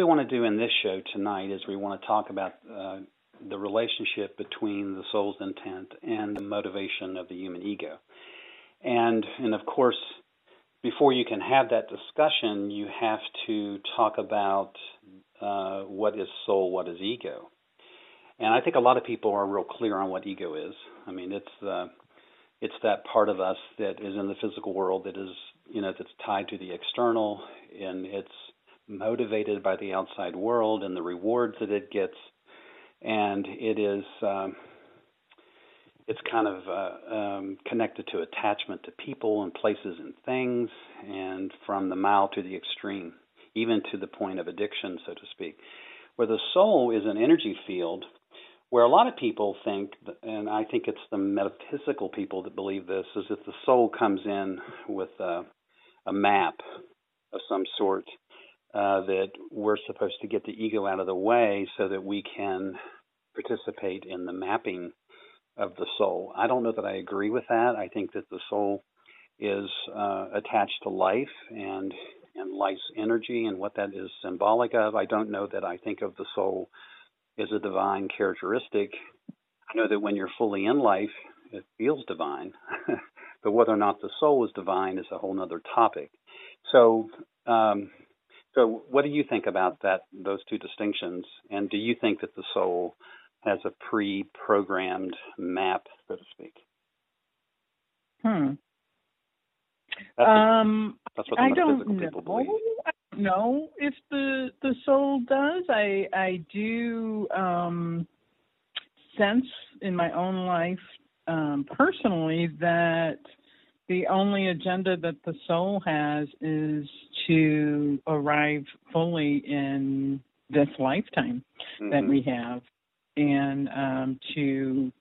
We want to do in this show tonight is we want to talk about uh, the relationship between the soul's intent and the motivation of the human ego. And, and of course, before you can have that discussion, you have to talk about uh, what is soul, what is ego. And I think a lot of people are real clear on what ego is. I mean, it's the it's that part of us that is in the physical world that is you know that's tied to the external and it's motivated by the outside world and the rewards that it gets, and it is. Um, it's kind of uh, um, connected to attachment to people and places and things, and from the mild to the extreme, even to the point of addiction, so to speak. Where the soul is an energy field, where a lot of people think, and I think it's the metaphysical people that believe this, is that the soul comes in with a, a map of some sort uh, that we're supposed to get the ego out of the way so that we can participate in the mapping of the soul. I don't know that I agree with that. I think that the soul is uh, attached to life and and life's energy and what that is symbolic of. I don't know that I think of the soul as a divine characteristic. I know that when you're fully in life, it feels divine, but whether or not the soul is divine is a whole other topic. So, um, so what do you think about that? Those two distinctions, and do you think that the soul has a pre-programmed map, so to speak. Hmm. That's um, what, that's what I don't know. believe. I don't know if the the soul does. I I do um, sense in my own life um, personally that the only agenda that the soul has is to arrive fully in this lifetime Mm-hmm. that we have and um to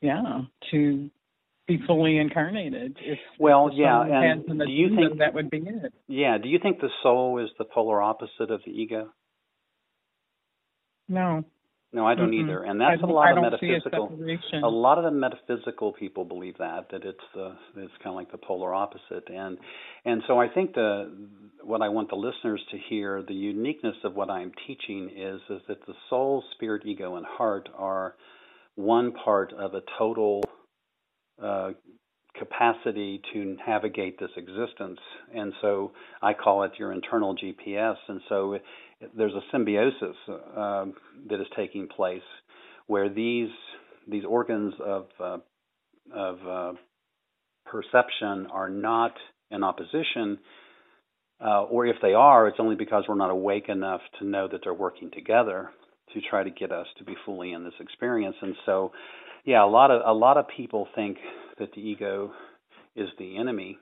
yeah to be fully incarnated if Well, yeah, and do you think- that would be it Yeah. Do you think the soul is the polar opposite of the ego? no No, I don't Mm-mm. either. And that's I a lot of don't a metaphysical. A lot of the metaphysical people believe that that it's the it's kind of like the polar opposite, and and so I think the what I want the listeners to hear the uniqueness of what I'm teaching is is that the soul, spirit, ego, and heart are one part of a total uh, capacity to navigate this existence, and so I call it your internal GPS, and so there's a symbiosis um, that is taking place where these these organs of uh, of uh, perception are not in opposition, uh, or if they are, it's only because we're not awake enough to know that they're working together to try to get us to be fully in this experience. And so, yeah, a lot of a lot of people think that the ego is the enemy,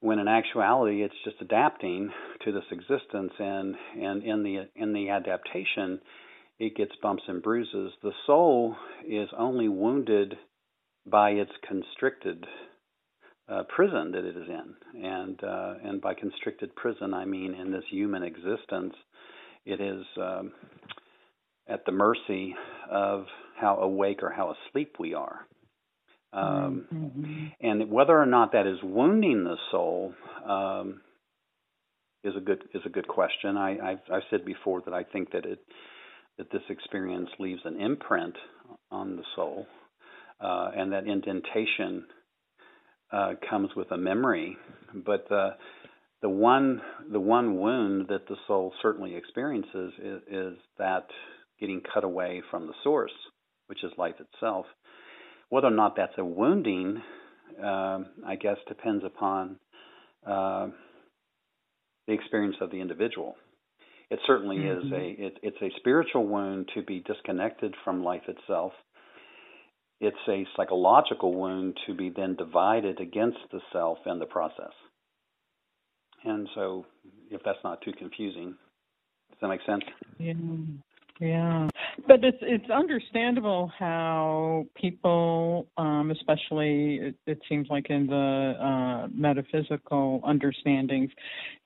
when in actuality it's just adapting to this existence, and and in the in the adaptation it gets bumps and bruises. The soul is only wounded by its constricted uh, prison that it is in, and uh, and by constricted prison I mean in this human existence, it is um, at the mercy of how awake or how asleep we are. Um, Mhm. and whether or not that is wounding the soul um, is a good is a good question. I, I've, I've said before that I think that it that this experience leaves an imprint on the soul, uh, and that indentation uh, comes with a memory. But the the one the one wound that the soul certainly experiences is, is that getting cut away from the source, which is life itself. Whether or not that's a wounding, um, I guess, depends upon uh, the experience of the individual. It certainly is Mhm. a it, it's a spiritual wound to be disconnected from life itself. It's a psychological wound to be then divided against the self and the process. And so, if that's not too confusing, Does that make sense? Yeah. Yeah, but it's it's understandable how people, um, especially it, it seems like in the uh, metaphysical understandings,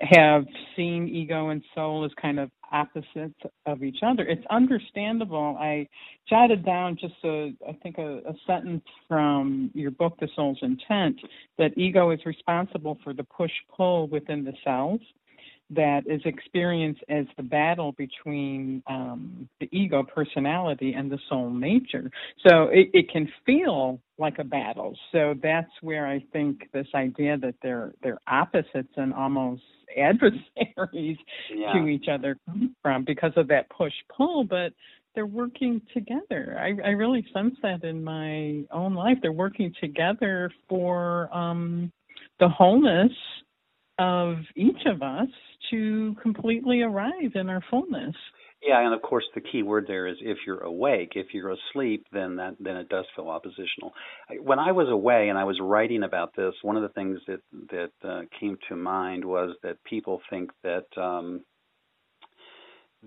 have seen ego and soul as kind of opposites of each other. It's understandable. I jotted down just a I think a, a sentence from your book, The Soul's Intent, that ego is responsible for the push pull within the cells that is experienced as the battle between um, the ego personality and the soul nature. So it, it can feel like a battle. So that's where I think this idea that they're they're opposites and almost adversaries yeah. to each other come from because of that push pull, but they're working together. I, I really sense that in my own life. They're working together for um, the wholeness of each of us to completely arrive in our fullness. Yeah, and of course the key word there is if you're awake. If you're asleep, then that then it does feel oppositional. When I was away and I was writing about this, one of the things that that uh, came to mind was that people think that um,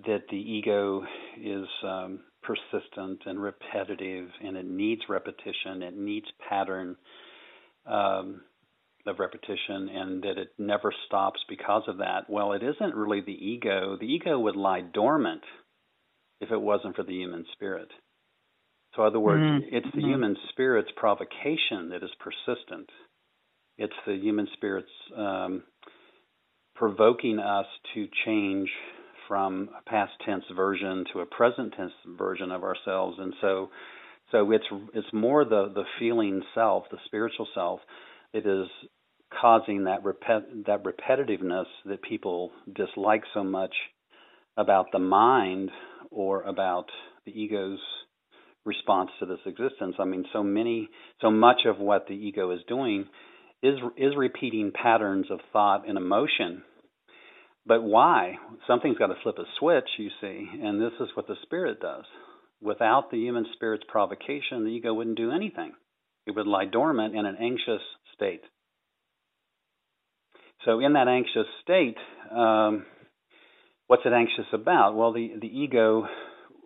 that the ego is um, persistent and repetitive, and it needs repetition, it needs pattern. Um, of repetition and that it never stops because of that. Well, it isn't really the ego. The ego would lie dormant if it wasn't for the human spirit. So, in other words, mm-hmm. it's the mm-hmm. human spirit's provocation that is persistent. It's the human spirit's um, provoking us to change from a past tense version to a present tense version of ourselves, and so, so it's it's more the the feeling self, the spiritual self, it is causing that repet- that repetitiveness that people dislike so much about the mind or about the ego's response to this existence. I mean, so many, so much of what the ego is doing is is repeating patterns of thought and emotion. But why? Something's got to flip a switch, you see, and this is what the spirit does. Without the human spirit's provocation, the ego wouldn't do anything. It would lie dormant in an anxious state. So, in that anxious state, um, what's it anxious about? Well, the, the ego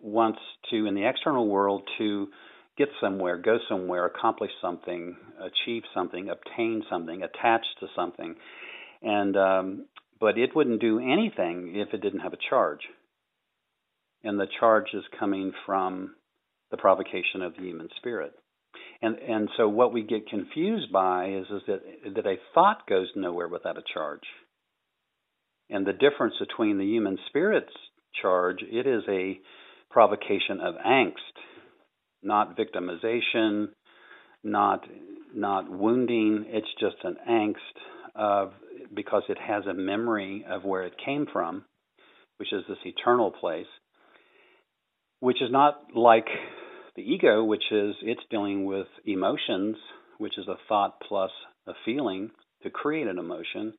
wants to, in the external world, to get somewhere, go somewhere, accomplish something, achieve something, obtain something, attach to something. And um, but it wouldn't do anything if it didn't have a charge. And the charge is coming from the provocation of the human spirit. And and so what we get confused by is is that that a thought goes nowhere without a charge. And the difference between the human spirit's charge, it is a provocation of angst, not victimization, not not wounding. It's just an angst of because it has a memory of where it came from, which is this eternal place, which is not like the ego, which is it's dealing with emotions, which is a thought plus a feeling to create an emotion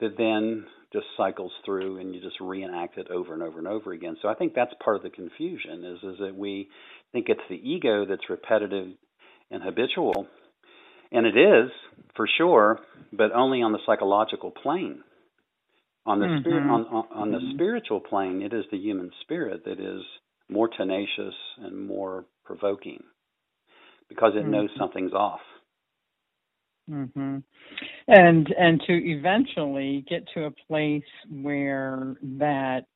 that then just cycles through and you just reenact it over and over and over again. So I think that's part of the confusion is is that we think it's the ego that's repetitive and habitual. And it is, for sure, but only on the psychological plane. On the mm-hmm. spirit on, on, on the mm-hmm. spiritual plane, it is the human spirit that is more tenacious and more provoking because it mm-hmm. knows something's off. Mhm. And and to eventually get to a place where that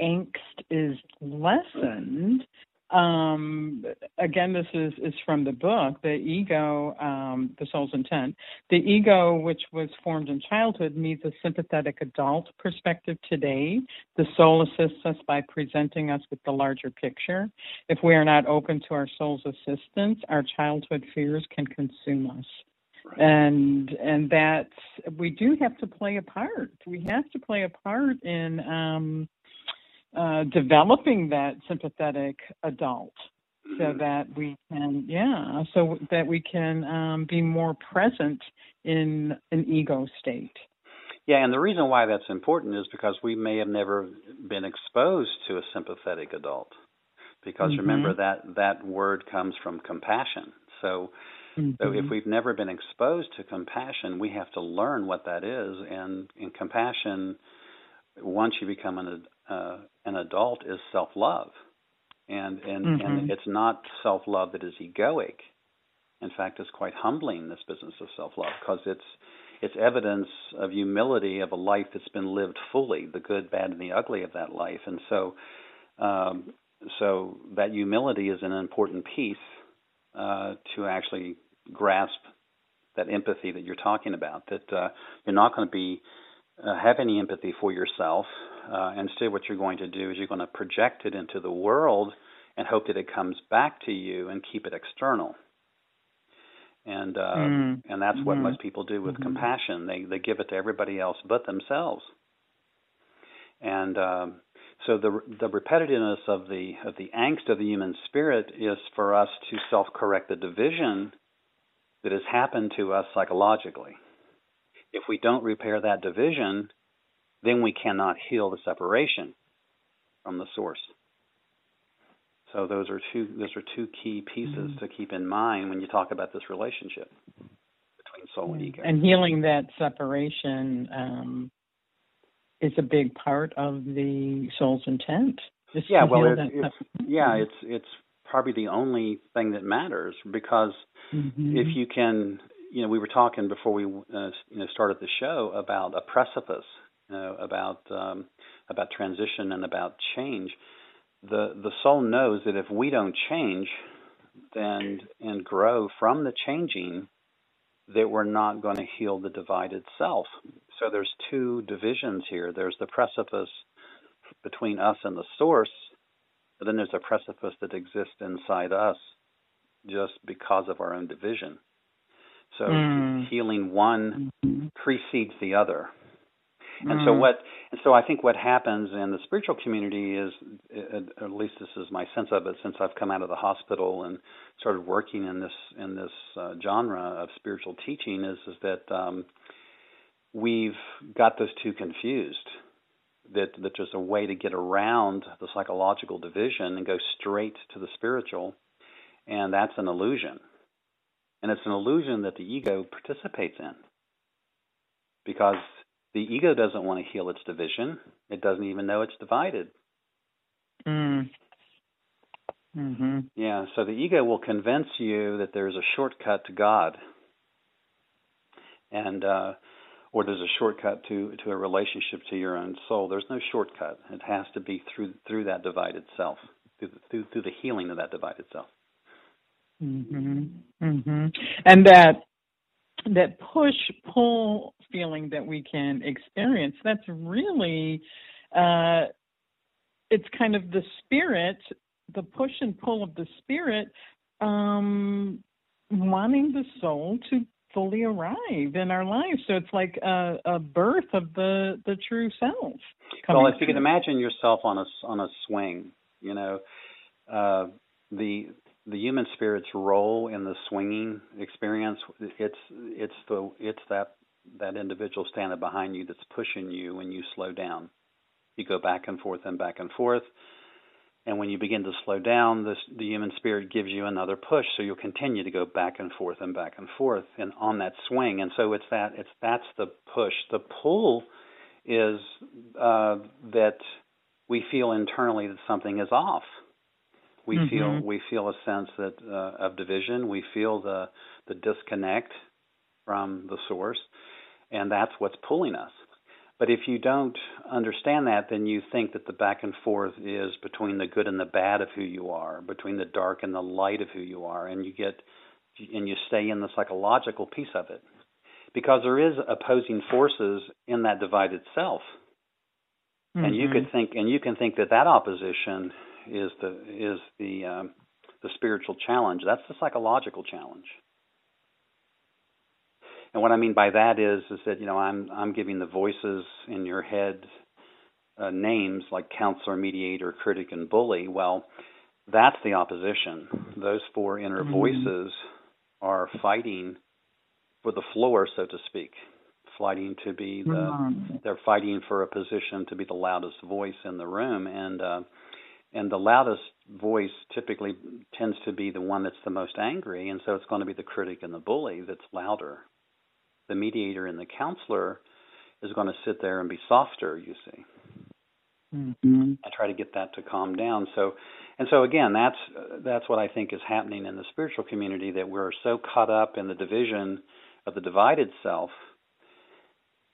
angst is lessened um, again, this is, is from the book, the ego, um, the soul's intent. The ego, which was formed in childhood, needs a sympathetic adult perspective today. The soul assists us by presenting us with the larger picture. If we are not open to our soul's assistance, our childhood fears can consume us. Right. And and that's we do have to play a part. We have to play a part in um, uh, developing that sympathetic adult so mm-hmm. that we can yeah so that we can um, be more present in an ego state yeah and the reason why that's important is because we may have never been exposed to a sympathetic adult because mm-hmm. remember that that word comes from compassion so mm-hmm. so if mm-hmm. we've never been exposed to compassion we have to learn what that is and in compassion once you become an uh, an adult is self love, and and mm-hmm. and it's not self love that is egoic. In fact, it's quite humbling this business of self love because it's it's evidence of humility of a life that's been lived fully, the good, bad, and the ugly of that life, and so. Um, so that humility is an important piece uh, to actually grasp that empathy that you're talking about. That uh, you're not going to be uh, have any empathy for yourself. Uh, instead, what you're going to do is you're going to project it into the world and hope that it comes back to you and keep it external. And uh, mm. and that's what mm. most people do with mm-hmm. compassion. They they give it to everybody else but themselves. And um, so the the repetitiveness of the of the angst of the human spirit is for us to self correct the division that has happened to us psychologically. If we don't repair that division, then we cannot heal the separation from the source. So those are two those are two key pieces mm-hmm. to keep in mind when you talk about this relationship between soul and ego. And healing that separation um, is a big part of the soul's intent. yeah, well, it, it's, yeah, it's it's probably the only thing that matters because mm-hmm. if you can you know, we were talking before we uh, you know started the show about a precipice, you know, about um, about transition and about change. The the soul knows that if we don't change, then and grow from the changing, that we're not going to heal the divided self. So there's two divisions here. There's the precipice between us and the source, but then there's a precipice that exists inside us just because of our own division. So mm. healing one mm-hmm. precedes the other. And mm. so what and so I think what happens in the spiritual community is at least this is my sense of it since I've come out of the hospital and started working in this in this uh, genre of spiritual teaching is is that um, we've got those two confused that that there's a way to get around the psychological division and go straight to the spiritual and that's an illusion and it's an illusion that the ego participates in. Because the ego doesn't want to heal its division, it doesn't even know it's divided. Mm. Mm-hmm. Yeah, so the ego will convince you that there's a shortcut to God, and uh, or there's a shortcut to to a relationship to your own soul. There's no shortcut. It has to be through through that divided self, through the, through, through the healing of that divided self. Mm-hmm. Mm-hmm. And that that push pull feeling that we can experience that's really uh, it's kind of the spirit the push and pull of the spirit um, wanting the soul to fully arrive in our lives so it's like a, a birth of the the true self well if you can imagine yourself on a on a swing you know uh, the the human spirit's role in the swinging experience it's it's the it's that that individual standing behind you that's pushing you when you slow down. You go back and forth and back and forth. And when you begin to slow down this the human spirit gives you another push so you'll continue to go back and forth and back and forth and on that swing. And so it's that it's that's the push. The pull is uh, that we feel internally that something is off we mm-hmm. feel we feel a sense that uh, of division. We feel the the disconnect from the source, and that's what's pulling us. But if you don't understand that, then you think that the back and forth is between the good and the bad of who you are, between the dark and the light of who you are, and you get and you stay in the psychological piece of it, because there is opposing forces in that divided self, mm-hmm. and you could mm-hmm. think and you can think that that opposition is the is the um, the spiritual challenge. That's the psychological challenge. And what I mean by that is is that you know I'm I'm giving the voices in your head uh, names like counselor, mediator, critic, and bully. Well, that's the opposition. Those four inner mm-hmm. voices are fighting for the floor, so to speak. Fighting to be the, mm-hmm. they're fighting for a position to be the loudest voice in the room, and uh, and the loudest voice typically tends to be the one that's the most angry, and so it's going to be the critic and the bully that's louder. The mediator and the counselor is going to sit there and be softer, you see. mm-hmm. and try to get that to calm down. So, and so again, that's that's what I think is happening in the spiritual community that we're so caught up in the division of the divided self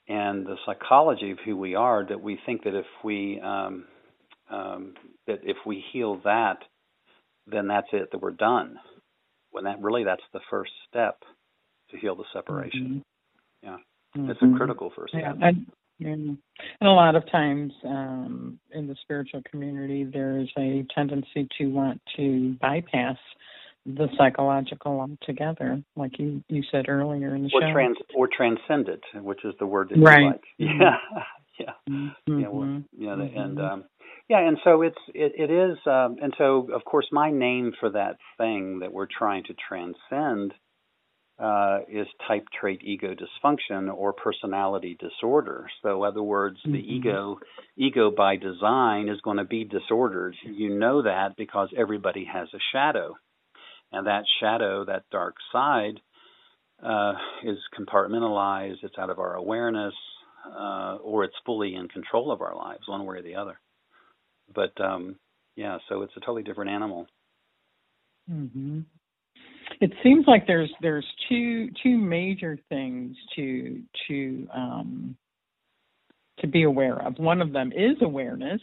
and the psychology of who we are that we think that if we um, um, that if we heal that, then that's it, that we're done. When that really that's the first step to heal the separation. Mm-hmm. Yeah, mm-hmm. it's a critical first yeah. step. And, and a lot of times um, in the spiritual community, there is a tendency to want to bypass the psychological altogether, like you you said earlier in the or show. Trans, or transcend it, which is the word that right. you like. Yeah, yeah, mm-hmm. yeah. Well, yeah, mm-hmm. and um, yeah, and so it's it, it is, um, and so of course my name for that thing that we're trying to transcend uh, is type trait ego dysfunction or personality disorder. So, in other words, the mm-hmm. ego ego by design is going to be disordered. You know that because everybody has a shadow and that shadow, that dark side, uh, is compartmentalized. It's out of our awareness, uh, or it's fully in control of our lives, one way or the other. But um, yeah, so it's a totally different animal. Mm-hmm. It seems like there's there's two two major things to to um, to be aware of. One of them is awareness.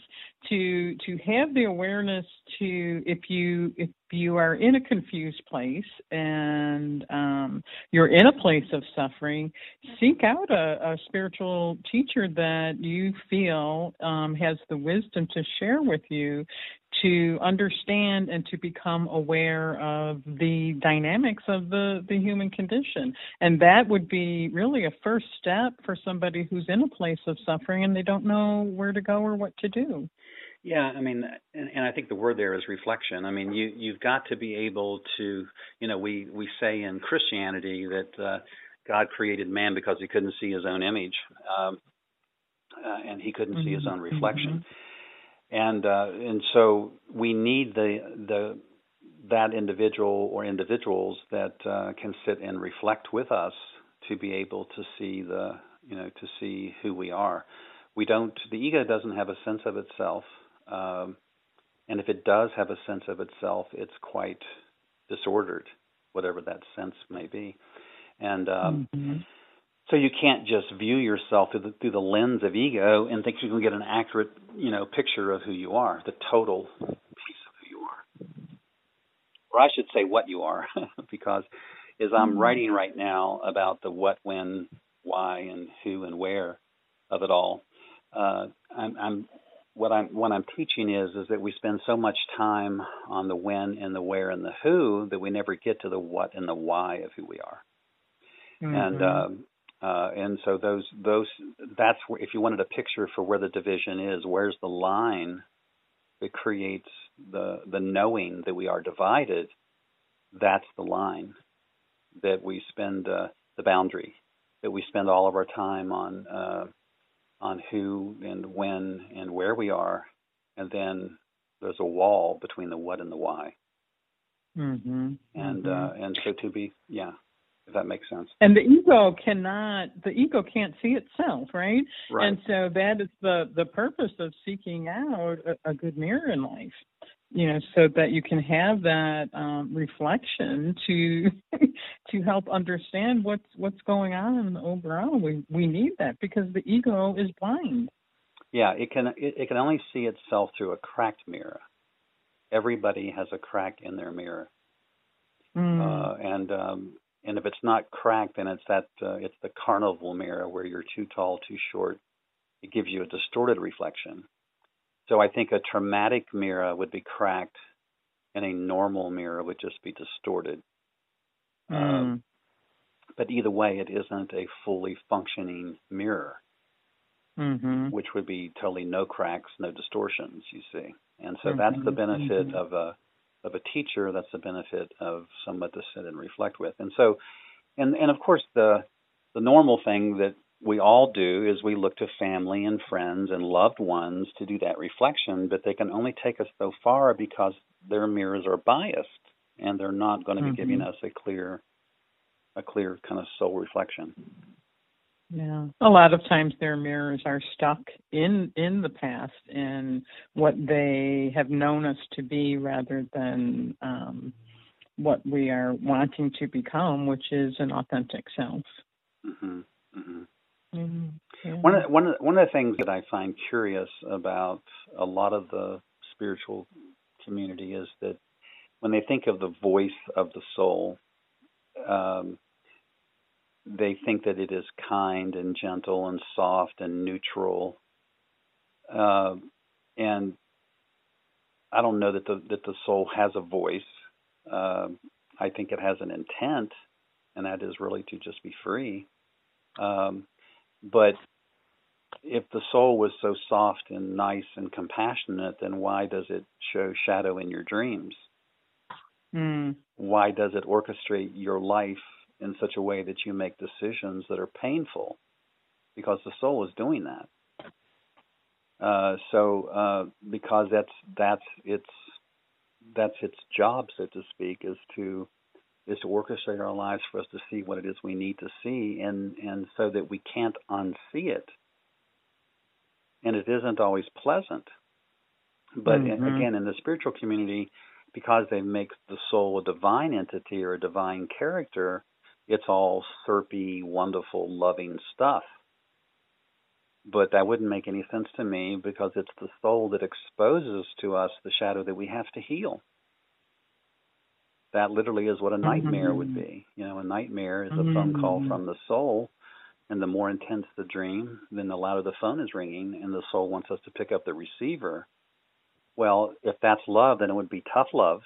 To to have the awareness to if you if you are in a confused place and um, you're in a place of suffering, seek out a, a spiritual teacher that you feel um, has the wisdom to share with you to understand and to become aware of the dynamics of the, the human condition. And that would be really a first step for somebody who's in a place of suffering and they don't know where to go or what to do. Yeah, I mean, and, and I think the word there is reflection. I mean, you you've got to be able to, you know, we we say in Christianity that uh, God created man because he couldn't see his own image, um, uh, and he couldn't mm-hmm. see his own reflection, mm-hmm. and uh, and so we need the the that individual or individuals that uh, can sit and reflect with us to be able to see the you know to see who we are. We don't. The ego doesn't have a sense of itself. Um, and if it does have a sense of itself, it's quite disordered, whatever that sense may be. And um, mm-hmm. so you can't just view yourself through the, through the lens of ego and think you can get an accurate, you know, picture of who you are, the total piece of who you are, or I should say what you are, because as I'm mm-hmm. writing right now about the what, when, why, and who and where of it all, uh, I'm, I'm what I'm what I'm teaching is is that we spend so much time on the when and the where and the who that we never get to the what and the why of who we are. Mm-hmm. And um, uh, and so those those that's where if you wanted a picture for where the division is, where's the line that creates the the knowing that we are divided? That's the line that we spend uh, the boundary that we spend all of our time on. Uh, on who and when and where we are, and then there's a wall between the what and the why. Mm-hmm. And mm-hmm. Uh, and so to be yeah, if that makes sense. And the ego cannot the ego can't see itself, right? Right. And so that is the the purpose of seeking out a, a good mirror in life you know so that you can have that um, reflection to to help understand what's what's going on overall. We we need that because the ego is blind. Yeah it can it, it can only see itself through a cracked mirror. Everybody has a crack in their mirror. Mm. uh, and um and if it's not cracked then it's that uh, it's the carnival mirror where you're too tall too short. It gives you a distorted reflection so I think a traumatic mirror would be cracked, and a normal mirror would just be distorted. Mm. Um, but either way, it isn't a fully functioning mirror, mm-hmm. which would be totally no cracks, no distortions. You see, and so mm-hmm. that's the benefit mm-hmm. of a of a teacher. That's the benefit of someone to sit and reflect with. And so, and and of course the the normal thing that we all do is we look to family and friends and loved ones to do that reflection, but they can only take us so far because their mirrors are biased and they're not going to be mm-hmm. giving us a clear a clear kind of soul reflection. Yeah. A lot of times their mirrors are stuck in in the past in what they have known us to be rather than um what we are wanting to become, which is an authentic self. Mm-hmm. Mm-hmm. Mm-hmm. One of, one of one of the things that I find curious about a lot of the spiritual community is that when they think of the voice of the soul, um, they think that it is kind and gentle and soft and neutral. Uh, and I don't know that the that the soul has a voice. Uh, I think it has an intent, and that is really to just be free. Um, but if the soul was so soft and nice and compassionate, then why does it show shadow in your dreams? Mm. Why does it orchestrate your life in such a way that you make decisions that are painful? Because the soul is doing that. Uh, so uh, because that's that's its that's its job, so to speak, is to is to orchestrate our lives for us to see what it is we need to see, and and so that we can't unsee it. And it isn't always pleasant. But mm-hmm. again, in the spiritual community, because they make the soul a divine entity or a divine character, it's all syrupy, wonderful, loving stuff. But that wouldn't make any sense to me because it's the soul that exposes to us the shadow that we have to heal. That literally is what a nightmare mm-hmm. would be. You know, a nightmare is a mm-hmm. phone call mm-hmm. from the soul, and the more intense the dream, then the louder the phone is ringing, and the soul wants us to pick up the receiver well, if that's love, then it would be tough love,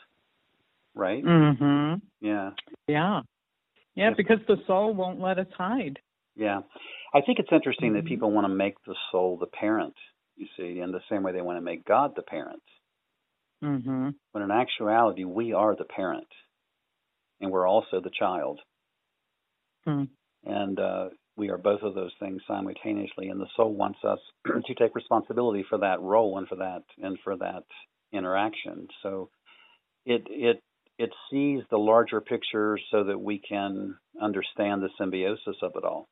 right? Mhm. Yeah. Yeah. Yeah, because the soul won't let us hide. Yeah. I think it's interesting mm-hmm. that people want to make the soul the parent, you see, in the same way they want to make God the parent. Mhm. When in actuality, we are the parent, and we're also the child. Hmm. And uh, we are both of those things simultaneously, and the soul wants us to take responsibility for that role and for that and for that interaction. So it it it sees the larger picture so that we can understand the symbiosis of it all.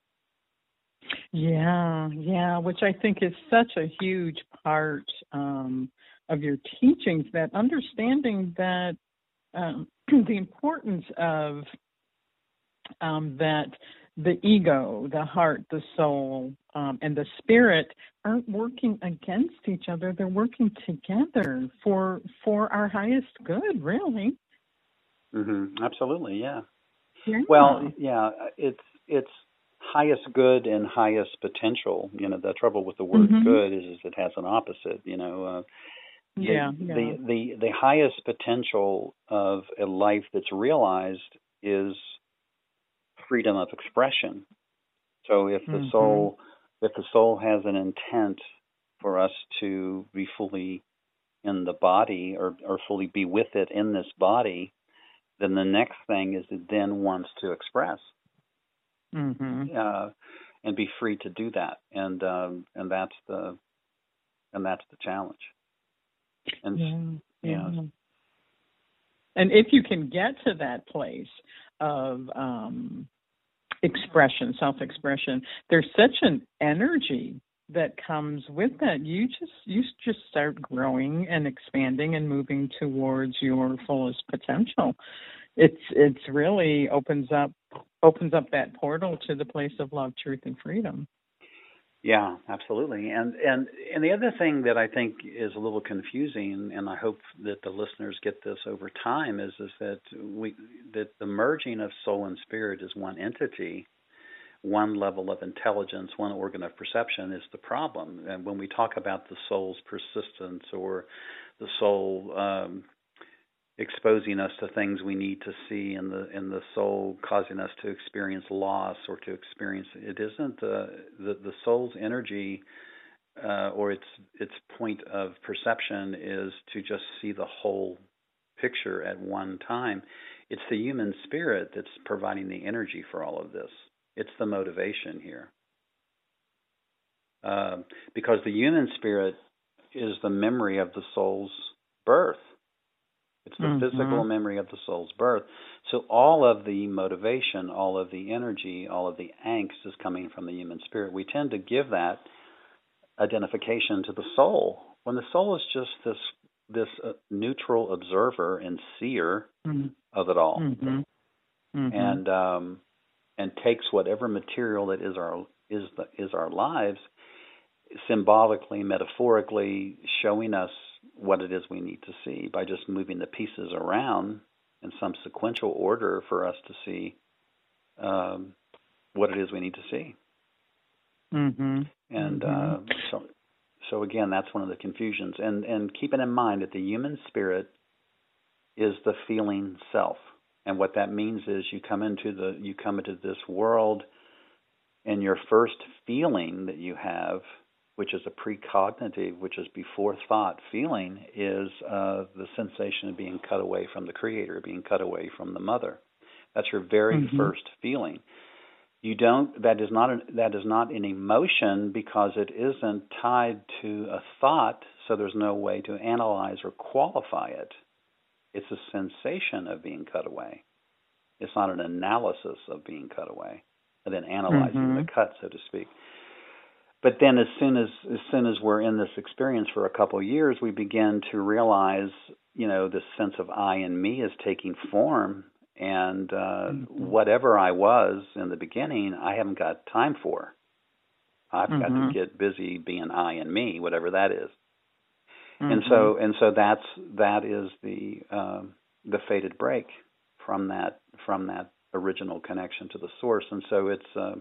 Yeah, yeah, which I think is such a huge part um, of your teachings. That understanding that um, the importance of um, that the ego, the heart, the soul, um, and the spirit aren't working against each other. They're working together for for our highest good, really. Mm-hmm. Absolutely, yeah. yeah. Well, yeah, it's it's highest good and highest potential. You know, the trouble with the word mm-hmm. good is, is it has an opposite. You know. Uh, the, yeah, yeah. The, the the highest potential of a life that's realized is freedom of expression. So if the mm-hmm. soul if the soul has an intent for us to be fully in the body or, or fully be with it in this body, then the next thing is it then wants to express mm-hmm. uh, and be free to do that, and um, and that's the and that's the challenge. And yeah, yeah. And if you can get to that place of um, expression, self expression. There's such an energy that comes with that. You just you just start growing and expanding and moving towards your fullest potential. It's it's really opens up opens up that portal to the place of love, truth, and freedom. Yeah, absolutely. And and and the other thing that I think is a little confusing, and I hope that the listeners get this over time, is is that we that the merging of soul and spirit is one entity, one level of intelligence, one organ of perception is the problem. And when we talk about the soul's persistence or the soul um, exposing us to things we need to see in the in the soul causing us to experience loss or to experience it isn't the the, the soul's energy uh, or its its point of perception is to just see the whole picture at one time. It's the human spirit that's providing the energy for all of this. It's the motivation here. Uh, because the human spirit is the memory of the soul's birth It's the mm-hmm. physical memory of the soul's birth. So all of the motivation, all of the energy, all of the angst is coming from the human spirit. We tend to give that identification to the soul when the soul is just this this uh, neutral observer and seer mm-hmm. of it all, mm-hmm. Mm-hmm. and um, and takes whatever material that is our is the, is our lives, symbolically, metaphorically, showing us what it is we need to see by just moving the pieces around in some sequential order for us to see um, what it is we need to see. Mm-hmm. And mm-hmm. uh, so, so again, that's one of the confusions. And and keeping in mind that the human spirit is the feeling self, and what that means is you come into the you come into this world, and your first feeling that you have which is a precognitive, which is before thought feeling, is uh, the sensation of being cut away from the Creator, being cut away from the Mother. That's your very mm-hmm. first feeling. You don't. That is not. A, that is not an emotion because it isn't tied to a thought. So there's no way to analyze or qualify it. It's a sensation of being cut away. It's not an analysis of being cut away, and then analyzing mm-hmm. the cut, so to speak but then as soon as as soon as we're in this experience for a couple of years we begin to realize you know this sense of i and me is taking form and uh mm-hmm. whatever i was in the beginning i haven't got time for i've mm-hmm. got to mm-hmm. get busy being i and me whatever that is. Mm-hmm. and so mm-hmm. and so that's that is the um the fated break from that from that original connection to the source and so it's uh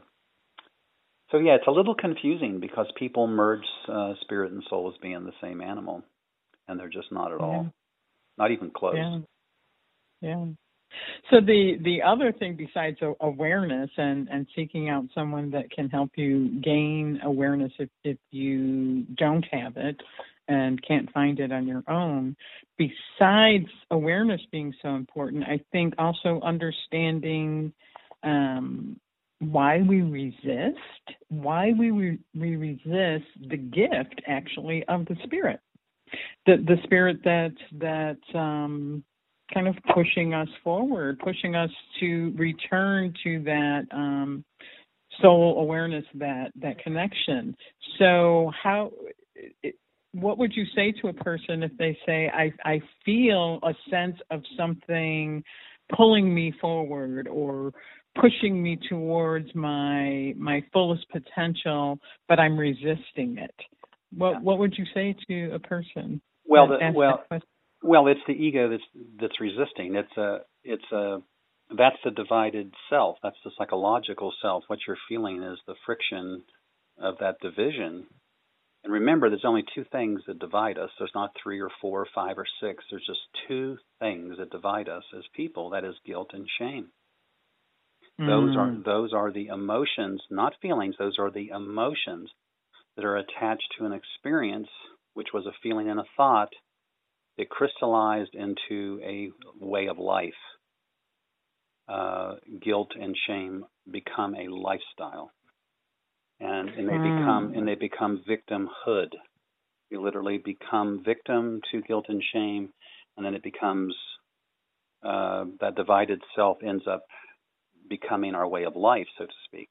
so yeah, it's a little confusing because people merge uh, spirit and soul as being the same animal, and they're just not at yeah. all, not even close. Yeah. Yeah. So the the other thing besides awareness and and seeking out someone that can help you gain awareness if if you don't have it and can't find it on your own besides awareness being so important i think also understanding um why we resist, why we re- we resist the gift actually of the spirit, the the spirit that that um, kind of pushing us forward, pushing us to return to that um, soul awareness, that that connection. So how. It, what would you say to a person if they say, I, I feel a sense of something pulling me forward or pushing me towards my my fullest potential, but I'm resisting it. What yeah. what would you say to a person? Well, the, well, well, it's the ego that's that's resisting. It's a it's a that's the divided self. That's the psychological self. What you're feeling is the friction of that division. And remember, there's only two things that divide us. There's not three or four or five or six. There's just two things that divide us as people. That is guilt and shame. Those are mm. those are the emotions, not feelings. Those are the emotions that are attached to an experience, which was a feeling and a thought, that crystallized into a way of life. Uh, guilt and shame become a lifestyle, and and they mm. become and they become victimhood. You literally become victim to guilt and shame, and then it becomes uh, that divided self ends up becoming our way of life, so to speak.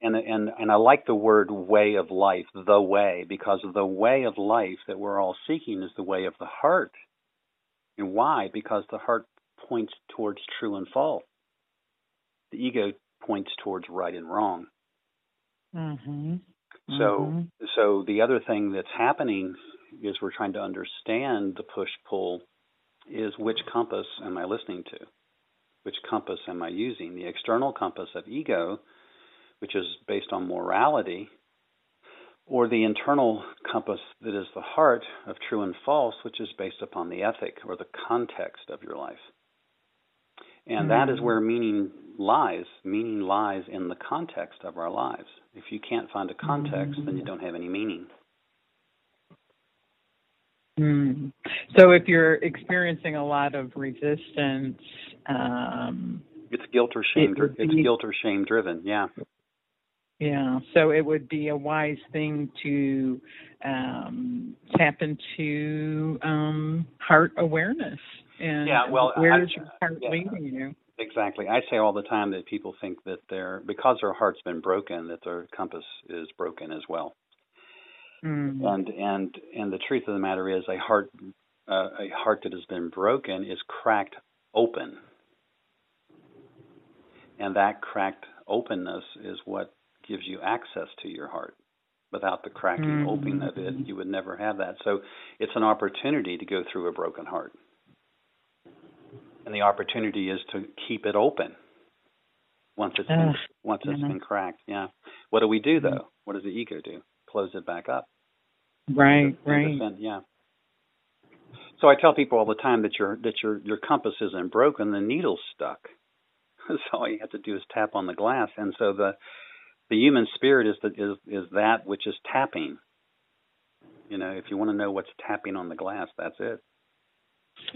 And and and I like the word way of life, the way, because the way of life that we're all seeking is the way of the heart. And why? Because the heart points towards true and false. The ego points towards right and wrong. Mm-hmm. So mm-hmm. so the other thing that's happening is we're trying to understand the push pull is which compass am I listening to? Which compass am I using? The external compass of ego, which is based on morality, or the internal compass that is the heart of true and false, which is based upon the ethic or the context of your life. And mm-hmm. that is mm-hmm. where meaning lies. Meaning lies in the context of our lives. If you can't find a context, mm-hmm. then you don't have any meaning. Mm. So if you're experiencing a lot of resistance, um, it's guilt or shame. It it's be, guilt or shame driven. Yeah. Yeah. So it would be a wise thing to um, tap into um, heart awareness And yeah, well, where's I, your heart yeah, leading you? Exactly. I say all the time that people think that they're because their heart's been broken, that their compass is broken as well. Mm. And and and the truth of the matter is, a heart uh, a heart that has been broken is cracked open, and that cracked openness is what gives you access to your heart. Without the cracking mm. opening of it, you would never have that. So it's an opportunity to go through a broken heart and the opportunity is to keep it open once it's been, once it's been cracked. Yeah. What do we do Mm-hmm. though? What does the ego do? Close it back up. Right, The- right. yeah. So I tell people all the time that your that your your compass isn't broken, the needle's stuck. so all you have to do is tap on the glass, and so the the human spirit is the, is is that which is tapping. You know, if you want to know what's tapping on the glass, that's it.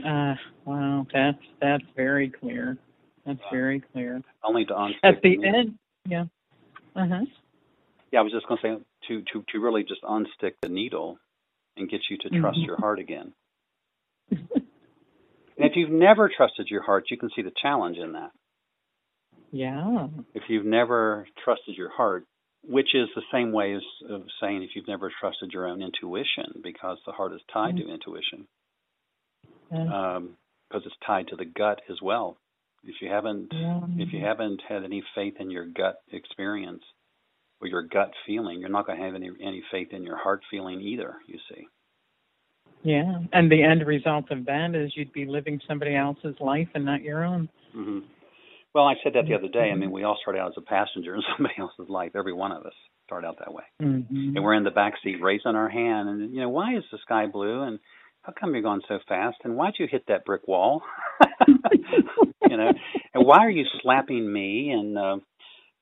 Uh, wow, that's that's very clear. That's very clear. Only to unstick At the end, yeah. Uh huh. Yeah, I was just going to say to to to really just unstick the needle and get you to trust Mhm. your heart again. And if you've never trusted your heart, you can see the challenge in that. Yeah. If you've never trusted your heart, which is the same way as of saying if you've never trusted your own intuition, because the heart is tied to intuition, Yeah. because it's tied to the gut as well. If you haven't if you haven't had any faith in your gut experience or your gut feeling, you're not going to have any any faith in your heart feeling either. You see. Yeah, and the end result of that is you'd be living somebody else's life and not your own. hmm Well, I said that the other day. I mean, we all start out as a passenger in somebody else's life. Every one of us start out that way, Mm-hmm. and we're in the back seat raising our hand, and you know, why is the sky blue? And how come you're going so fast? And why'd you hit that brick wall? you know, and why are you slapping me? And uh,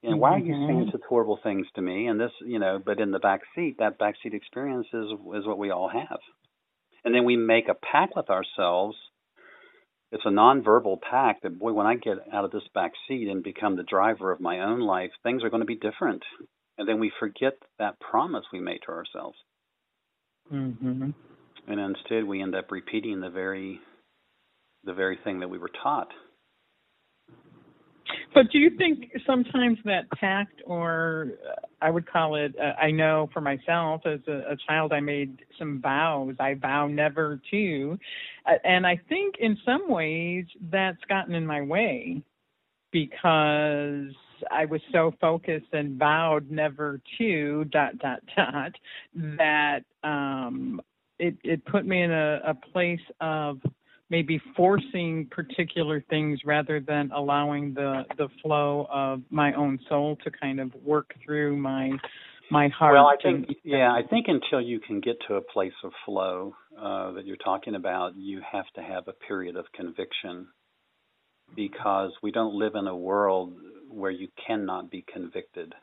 and why are you saying Mhm. such horrible things to me? And this, you know, but in the back seat, that back seat experience is is what we all have. And then we make a pact with ourselves. It's a nonverbal pact that boy, when I get out of this back seat and become the driver of my own life, things are going to be different. And then we forget that promise we made to ourselves. Mm-hmm. And instead we end up repeating the very the very thing that we were taught. But do you think sometimes that pact, or uh, I would call it, uh, I know for myself as a, a child, I made some vows. I vow never to. Uh, and I think in some ways that's gotten in my way because I was so focused and vowed never to, dot, dot, dot, that um, it, it put me in a, a place of maybe forcing particular things rather than allowing the the flow of my own soul to kind of work through my my heart. Well, I think and- yeah, I think until you can get to a place of flow uh, that you're talking about, you have to have a period of conviction because we don't live in a world where you cannot be convicted.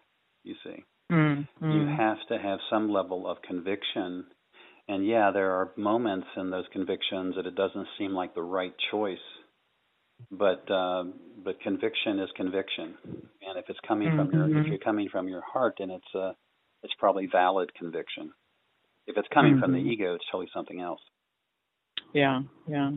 You see, Mm, you have to have some level of conviction. And yeah, there are moments in those convictions that it doesn't seem like the right choice, but uh, but conviction is conviction, and if it's coming from your if Mhm. you're coming from your heart, then it's uh, it's probably valid conviction. If it's coming from the Mhm. ego, it's totally something else. Yeah, yeah.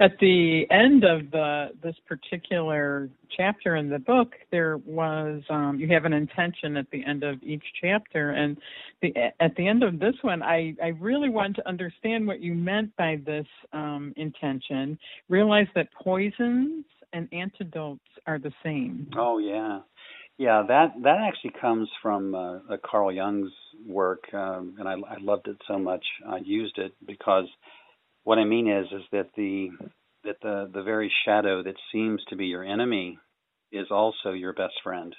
At the end of the this particular chapter in the book, there was um, you have an intention at the end of each chapter, and the at the end of this one, I I really wanted to understand what you meant by this um, intention. Realize that poisons and antidotes are the same. Oh yeah, yeah. That that actually comes from uh, Carl Jung's work, um, and I, I loved it so much. I used it because what I mean is is that the that the the very shadow that seems to be your enemy is also your best friend.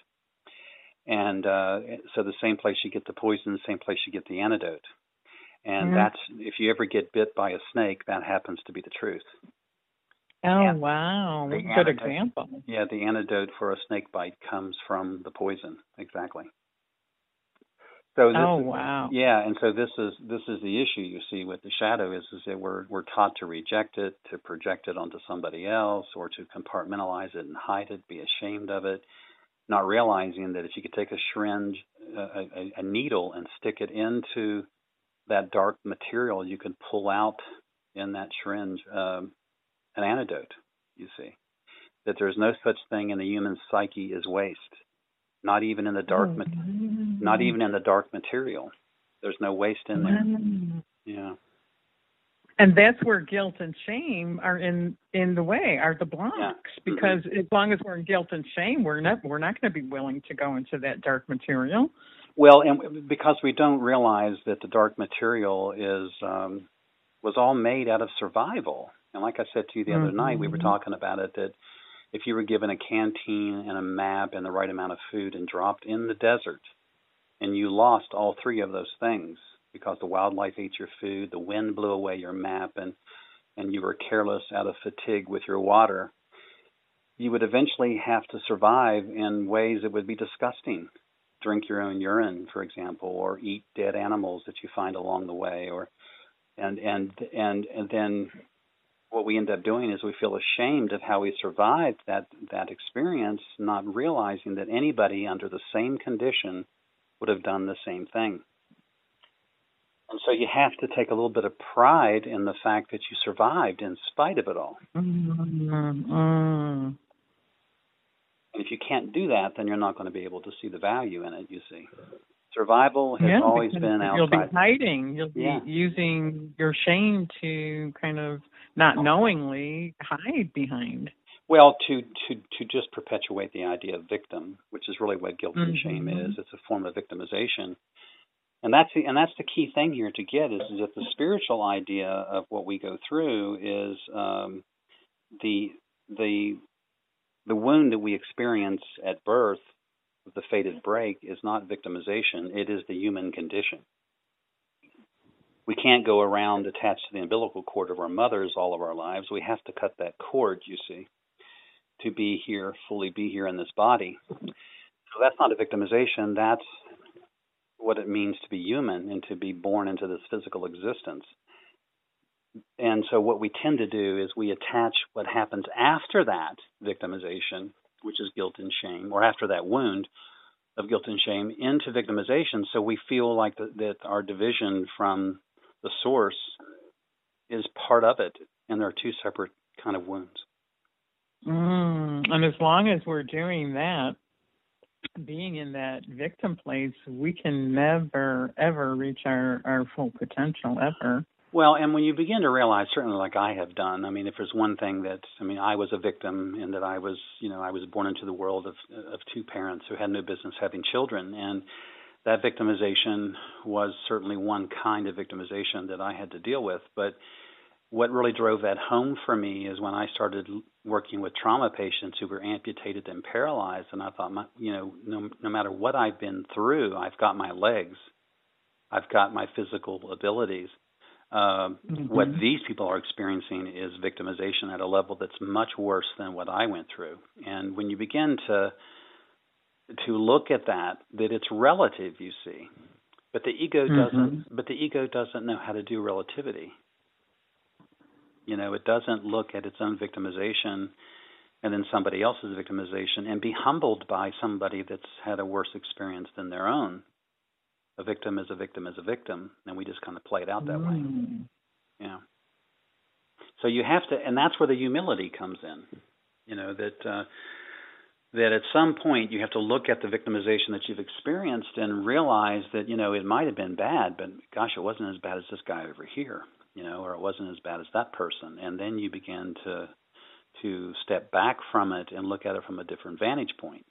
And uh, so the same place you get the poison, the same place you get the antidote. And Mhm. that's if you ever get bit by a snake, that happens to be the truth. Oh Yeah. wow, The what a good antidote. example. Yeah, the antidote for a snake bite comes from the poison. Exactly. So this Oh is, wow. yeah, and so this is this is the issue you see with the shadow is is that we're we're taught to reject it, to project it onto somebody else, or to compartmentalize it and hide it, be ashamed of it, not realizing that if you could take a syringe, a, a, a needle, and stick it into that dark material, you could pull out in that syringe um, an antidote. You see that there's no such thing in the human psyche as waste, not even in the dark, mm-hmm. not even in the dark material. There's no waste in there. Yeah. And that's where guilt and shame are in in the way, are the blocks. Yeah. Mm-hmm. Because mm-hmm. as long as we're in guilt and shame, we're not we're not going to be willing to go into that dark material. Well, and because we don't realize that the dark material is um, was all made out of survival. And like I said to you the mm-hmm. other night, we were mm-hmm. talking about it that if you were given a canteen and a map and the right amount of food and dropped in the desert, and you lost all three of those things because the wildlife ate your food, the wind blew away your map, and and you were careless out of fatigue with your water, you would eventually have to survive in ways that would be disgusting. Drink your own urine, for example, or eat dead animals that you find along the way, or and and and and then what we end up doing is we feel ashamed of how we survived that that experience, not realizing that anybody under the same condition would have done the same thing. And so you have to take a little bit of pride in the fact that you survived in spite of it all. Mm-hmm. And if you can't do that, then you're not going to be able to see the value in it, you see. Survival has yeah, always been outside. You'll be hiding. You'll yeah. be using your shame to kind of not knowingly hide behind. Well, to to to just perpetuate the idea of victim, which is really what guilt and mm-hmm. shame is. It's a form of victimization, and that's the and that's the key thing here to get is, is that the spiritual idea of what we go through is um, the the the wound that we experience at birth the fated break is not victimization, it is the human condition. We can't go around attached to the umbilical cord of our mothers all of our lives. We have to cut that cord, you see, to be here, fully be here in this body. So that's not a victimization. That's what it means to be human and to be born into this physical existence. And so, what we tend to do is we attach what happens after that victimization which is guilt and shame, or after that wound of guilt and shame, into victimization. So we feel like the, that our division from the source is part of it, and there are two separate kind of wounds. Mm, and as long as we're doing that, being in that victim place, we can never ever reach our our full potential ever. Well, and when you begin to realize, certainly like I have done, I mean, if there's one thing that, I mean, I was a victim in that I was, you know, I was born into the world of of two parents who had no business having children, and that victimization was certainly one kind of victimization that I had to deal with. But what really drove that home for me is when I started working with trauma patients who were amputated and paralyzed, and I thought, my, you know, no, no matter what I've been through, I've got my legs, I've got my physical abilities um, mm-hmm. What these people are experiencing is victimization at a level that's much worse than what I went through. And when you begin to to look at that, that it's relative, you see, but the ego mm-hmm. doesn't. But the ego doesn't know how to do relativity. You know, it doesn't look at its own victimization and then somebody else's victimization and be humbled by somebody that's had a worse experience than their own a victim is a victim is a victim, and we just kind of play it out that mm. way. Yeah. So you have to, and that's where the humility comes in. You know that uh, that at some point you have to look at the victimization that you've experienced and realize that you know it might have been bad, but gosh, it wasn't as bad as this guy over here. You know, or it wasn't as bad as that person, and then you begin to to step back from it and look at it from a different vantage point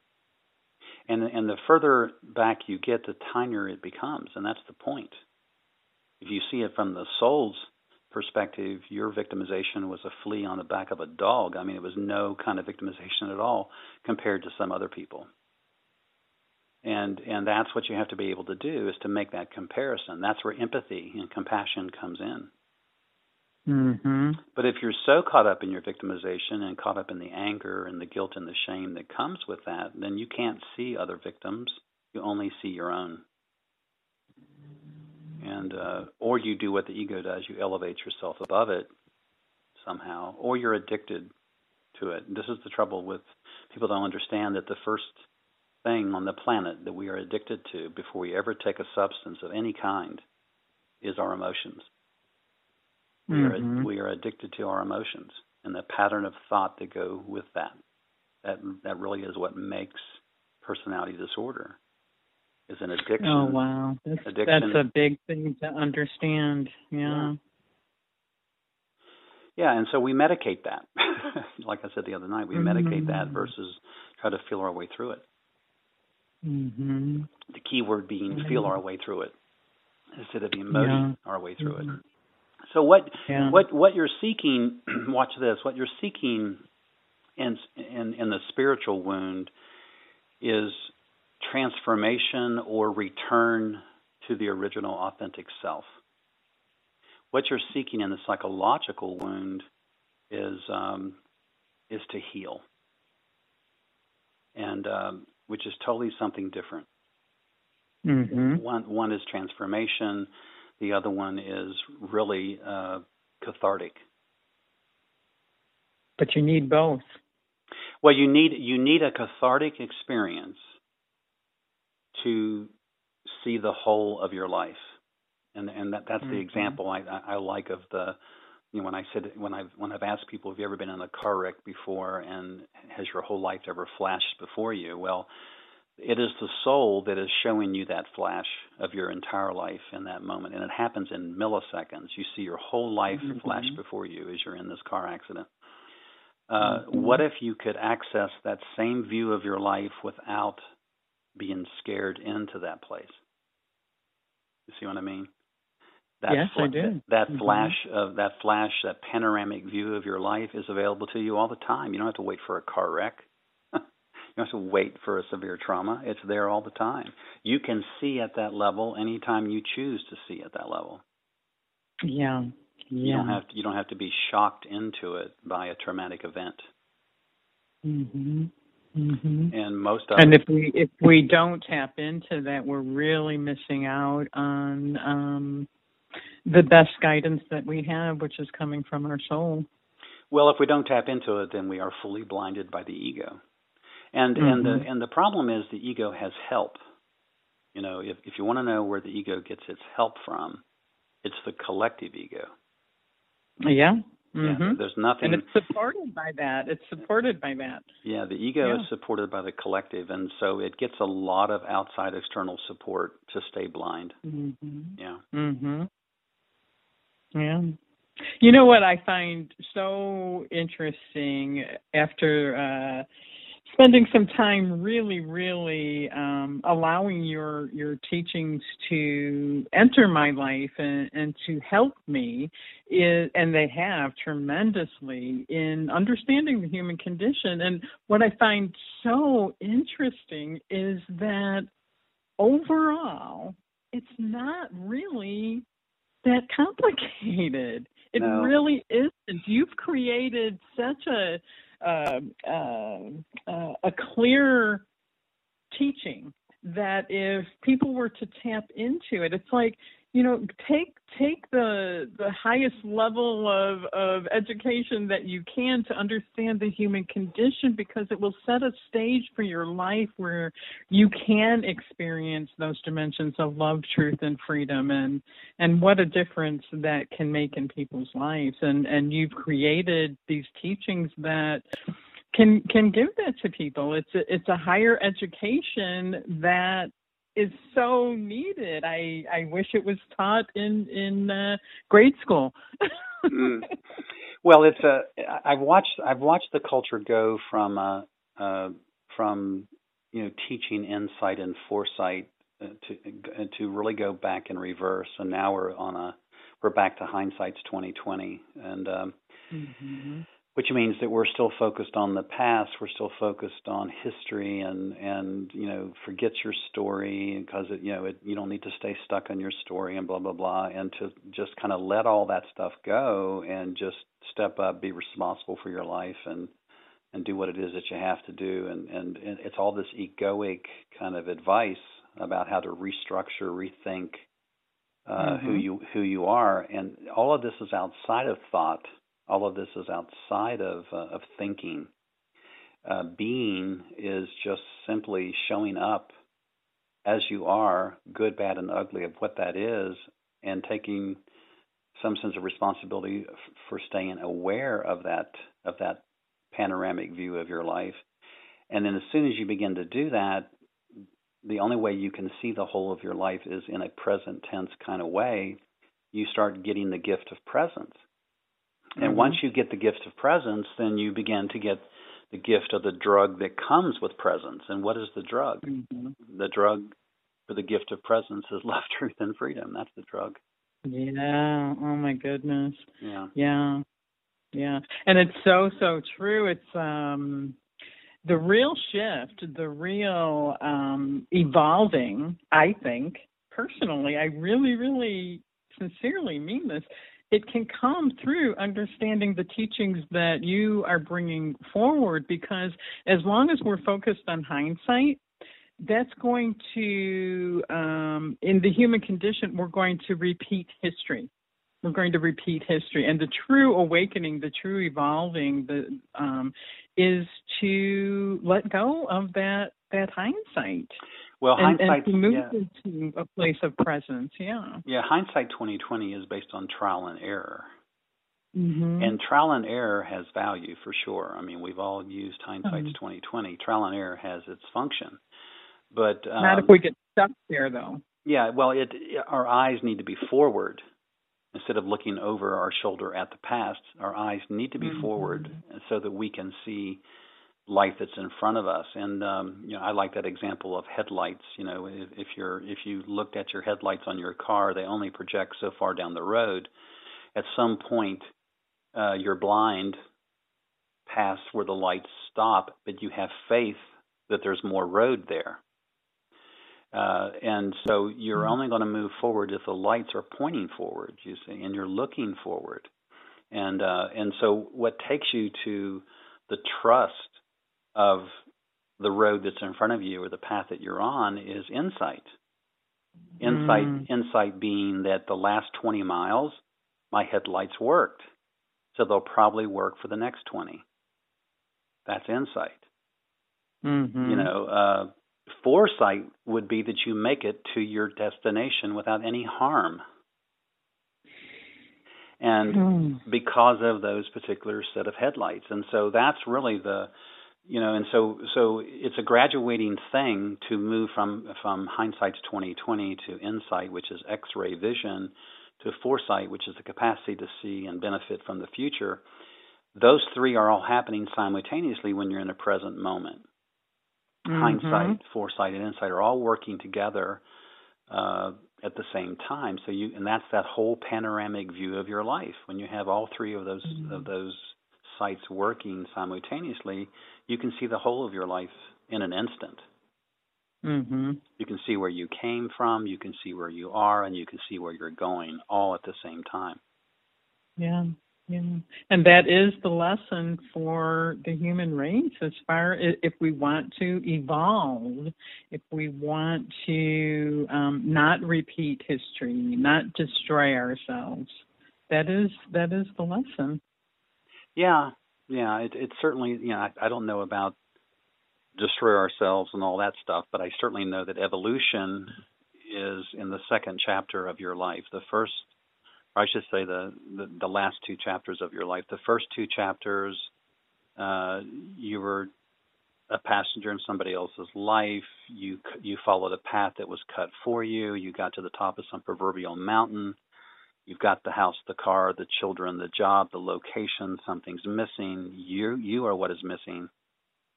and and the further back you get, the tinier it becomes, and that's the point. If you see it from the soul's perspective, your victimization was a flea on the back of a dog. I mean, it was no kind of victimization at all compared to some other people. And and that's what you have to be able to do is to make that comparison. That's where empathy and compassion comes in. Mm-hmm. But if you're so caught up in your victimization and caught up in the anger and the guilt and the shame that comes with that, then you can't see other victims. You only see your own. And uh, or you do what the ego does, you elevate yourself above it somehow, or you're addicted to it. This is the trouble with people don't understand that the first thing on the planet that we are addicted to before we ever take a substance of any kind is our emotions. We mm-hmm. are we are addicted to our emotions and the pattern of thought that go with that. That that really is what makes personality disorder. Is an addiction. Oh wow, that's, addiction. that's a big thing to understand. Yeah. yeah. Yeah, and so we medicate that. like I said the other night, we mm-hmm. medicate that versus try to feel our way through it. Mm-hmm. The key word being mm-hmm. feel our way through it instead of emoting yeah. our way through it. Mm-hmm. So what yeah. what what you're seeking? watch this. What you're seeking in in in the spiritual wound is transformation or return to the original authentic self. What you're seeking in the psychological wound is um, is to heal, and um, which is totally something different. Mm-hmm. One one is transformation, the other one is really uh, cathartic. But you need both. Well, you need you need a cathartic experience to see the whole of your life, and and that that's mm-hmm. the example I, I like of the you know when I said when I've when I've asked people have you ever been in a car wreck before and has your whole life ever flashed before you? Well, it is the soul that is showing you that flash of your entire life in that moment, and it happens in milliseconds. You see your whole life mm-hmm. flash before you as you're in this car accident. Uh, mm-hmm. What if you could access that same view of your life without being scared into that place? You see what I mean? That yes, fl- I do. That mm-hmm. flash of that flash, that panoramic view of your life is available to you all the time. You don't have to wait for a car wreck. you don't have to wait for a severe trauma. It's there all the time. You can see at that level anytime you choose to see at that level. Yeah. Yeah. You don't have to, you don't have to be shocked into it by a traumatic event. Mhm. Mm-hmm. And most of and if we if we don't tap into that, we're really missing out on um, the best guidance that we have, which is coming from our soul. Well, if we don't tap into it, then we are fully blinded by the ego, and mm-hmm. and the mm-hmm. and the problem is the ego has help. You know, if if you want to know where the ego gets its help from, it's the collective ego. Yeah. Mm-hmm. Yeah, there's nothing. And it's supported by that. It's supported by that. Yeah, the ego yeah. is supported by the collective, and so it gets a lot of outside external support to stay blind. Mm-hmm. Yeah. Mhm. Yeah. You know what I find so interesting after uh spending some time really really um allowing your your teachings to enter my life and and to help me is and they have tremendously in understanding the human condition. And what i find so interesting is that overall it's not really that complicated. It no. really isn't. You've created such a uh, uh, uh, a clear teaching that if people were to tap into it, it's like you know take take the the highest level of of education that you can to understand the human condition because it will set a stage for your life where you can experience those dimensions of love truth and freedom and and what a difference that can make in people's lives. And and you've created these teachings that can can give that to people. It's a, it's a higher education that is so needed. I I wish it was taught in in uh, grade school. mm. Well, it's a I've watched I've watched the culture go from uh, uh, from you know teaching insight and foresight uh, to uh, to really go back in reverse, and now we're on a we're back to hindsight's 2020, and um, mm-hmm which means that we're still focused on the past we're still focused on history and and you know forget your story because it you know it, you don't need to stay stuck on your story and blah blah blah and to just kind of let all that stuff go and just step up be responsible for your life and and do what it is that you have to do. And and, and it's all this egoic kind of advice about how to restructure rethink uh, mm-hmm. who you who you are. And all of this is outside of thought all of this is outside of uh, of thinking. Uh, being is just simply showing up as you are, good, bad, and ugly of what that is, and taking some sense of responsibility for staying aware of that of that panoramic view of your life. And then as soon as you begin to do that, the only way you can see the whole of your life is in a present tense kind of way. You start getting the gift of presence. And mm-hmm. once you get the gift of presence, then you begin to get the gift of the drug that comes with presence. And what is the drug? Mm-hmm. The drug for the gift of presence is love, truth, and freedom. That's the drug. Yeah. Oh my goodness. Yeah. Yeah. Yeah. And it's so so true. It's um the real shift, the real um evolving, I think, personally, I really, really sincerely mean this. It can come through understanding the teachings that you are bringing forward because as long as we're focused on hindsight, that's going to, um, in the human condition, we're going to repeat history. We're going to repeat history, and the true awakening, the true evolving, the um, is to let go of that that hindsight. Well, and, hindsight and to move yeah. into a place of presence. Yeah. Yeah, hindsight 2020 is based on trial and error. Mm-hmm. And trial and error has value for sure. I mean, we've all used hindsight mm-hmm. 2020. Trial and error has its function. But um, not if we get stuck there, though. Yeah, well, it, it our eyes need to be forward instead of looking over our shoulder at the past. Our eyes need to be mm-hmm. forward so that we can see life that's in front of us. And um, you know, I like that example of headlights. You know, if, if you're if you looked at your headlights on your car, they only project so far down the road. At some point, uh, you're blind past where the lights stop, but you have faith that there's more road there. Uh, and so you're mm-hmm. only going to move forward if the lights are pointing forward, you see, and you're looking forward. And uh, and so what takes you to the trust of the road that's in front of you or the path that you're on is insight. Insight, mm. insight being that the last 20 miles, my headlights worked, so they'll probably work for the next 20. That's insight. Mm-hmm. You know, uh, foresight would be that you make it to your destination without any harm. And mm. because of those particular set of headlights. And so that's really the you know, and so so it's a graduating thing to move from from hindsight's 2020 to insight, which is X-ray vision, to foresight, which is the capacity to see and benefit from the future. Those three are all happening simultaneously when you're in the present moment mm-hmm. hindsight, foresight, and insight are all working together uh, at the same time. So you, and that's that whole panoramic view of your life. When you have all three of those mm-hmm. of those sights working simultaneously, you can see the whole of your life in an instant. Mm-hmm. You can see where you came from, you can see where you are, and you can see where you're going, all at the same time. Yeah. Yeah. And that is the lesson for the human race as far as if we want to evolve, if we want to um, not repeat history, not destroy ourselves. That is that is the lesson. Yeah, yeah. It, it certainly, you know, I, I don't know about destroy ourselves and all that stuff, but I certainly know that evolution is in the second chapter of your life. The first or I should say the, the, the last two chapters of your life. The first two chapters, uh, you were a passenger in somebody else's life. You you followed a path that was cut for you. You got to the top of some proverbial mountain. You've got the house, the car, the children, the job, the location. Something's missing. You you are what is missing.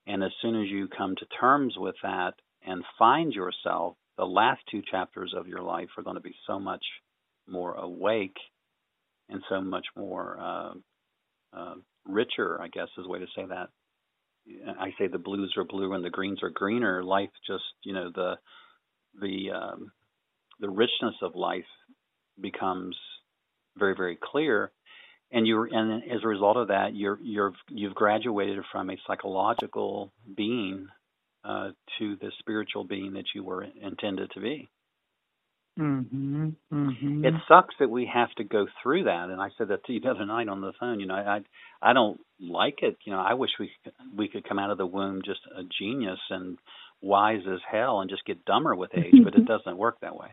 And as soon as you come to terms with that and find yourself, the last two chapters of your life are going to be so much more awake and so much more uh, uh, richer, I guess is a way to say that. I say the blues are blue and the greens are greener. Life just, you know, the the um, the richness of life becomes very very clear, and you and as a result of that, you're you're you've graduated from a psychological being uh, to the spiritual being that you were intended to be. Mm-hmm, mm-hmm. It sucks that we have to go through that, and I said that to you the other night on the phone. You know, I I don't like it. You know, I wish we we could come out of the womb just a genius and wise as hell and just get dumber with age, but it doesn't work that way.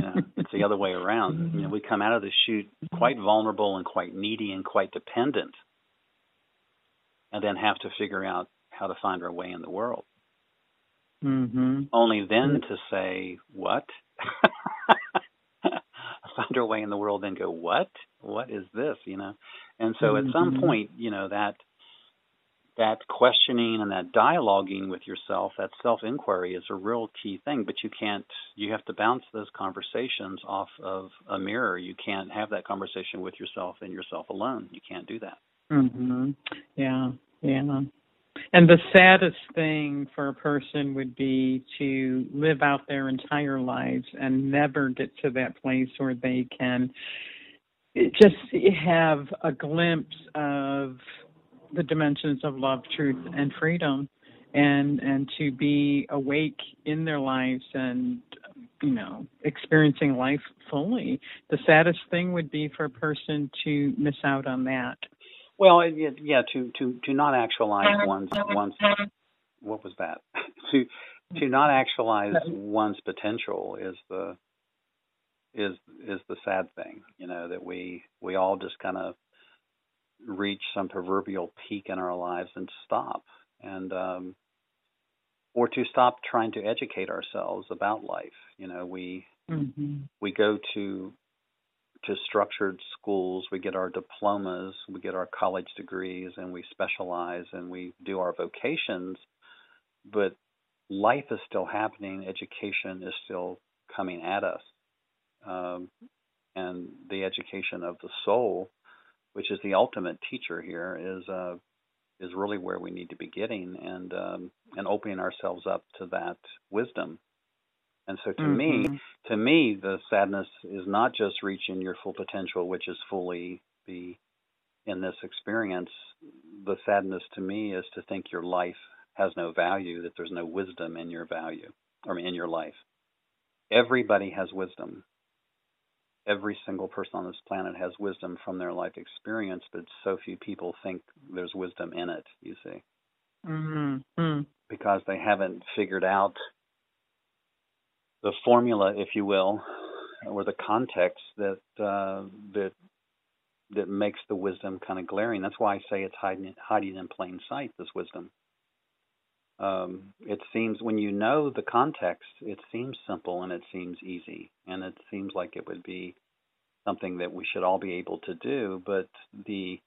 Yeah, it's the other way around. You know, we come out of the chute quite vulnerable and quite needy and quite dependent, and then have to figure out how to find our way in the world. Mm-hmm. Only then to say, "What?" find our way in the world, then go, "What? What is this?" You know. And so, at some Mhm. point, you know that that questioning and that dialoguing with yourself, that self inquiry is a real key thing, but you can't, you have to bounce those conversations off of a mirror. You can't have that conversation with yourself and yourself alone. You can't do that. Mm-hmm. Yeah, yeah. And the saddest thing for a person would be to live out their entire lives and never get to that place where they can just have a glimpse of the dimensions of love, truth, and freedom, and and to be awake in their lives and you know experiencing life fully. The saddest thing would be for a person to miss out on that. Well, yeah, to to to not actualize one's one's what was that? to to not actualize one's potential is the is is the sad thing. You know that we we all just kind of reach some proverbial peak in our lives and stop, and um, or to stop trying to educate ourselves about life. You know, we Mm-hmm. we go to to structured schools, we get our diplomas, we get our college degrees, and we specialize and we do our vocations, but life is still happening, education is still coming at us. Um, and the education of the soul, which is the ultimate teacher here, is uh, is really where we need to be getting and um, and opening ourselves up to that wisdom. And so, to me, Mhm. to me, the sadness is not just reaching your full potential, which is fully be in this experience. The sadness to me is to think your life has no value, that there's no wisdom in your value or in your life. Everybody has wisdom. Every single person on this planet has wisdom from their life experience, but so few people think there's wisdom in it, you see, Mm-hmm. because they haven't figured out the formula, if you will, or the context that uh, that that makes the wisdom kind of glaring. That's why I say it's hiding hiding in plain sight. This wisdom. Um, it seems when you know the context, it seems simple and it seems easy, and it seems like it would be something that we should all be able to do. But the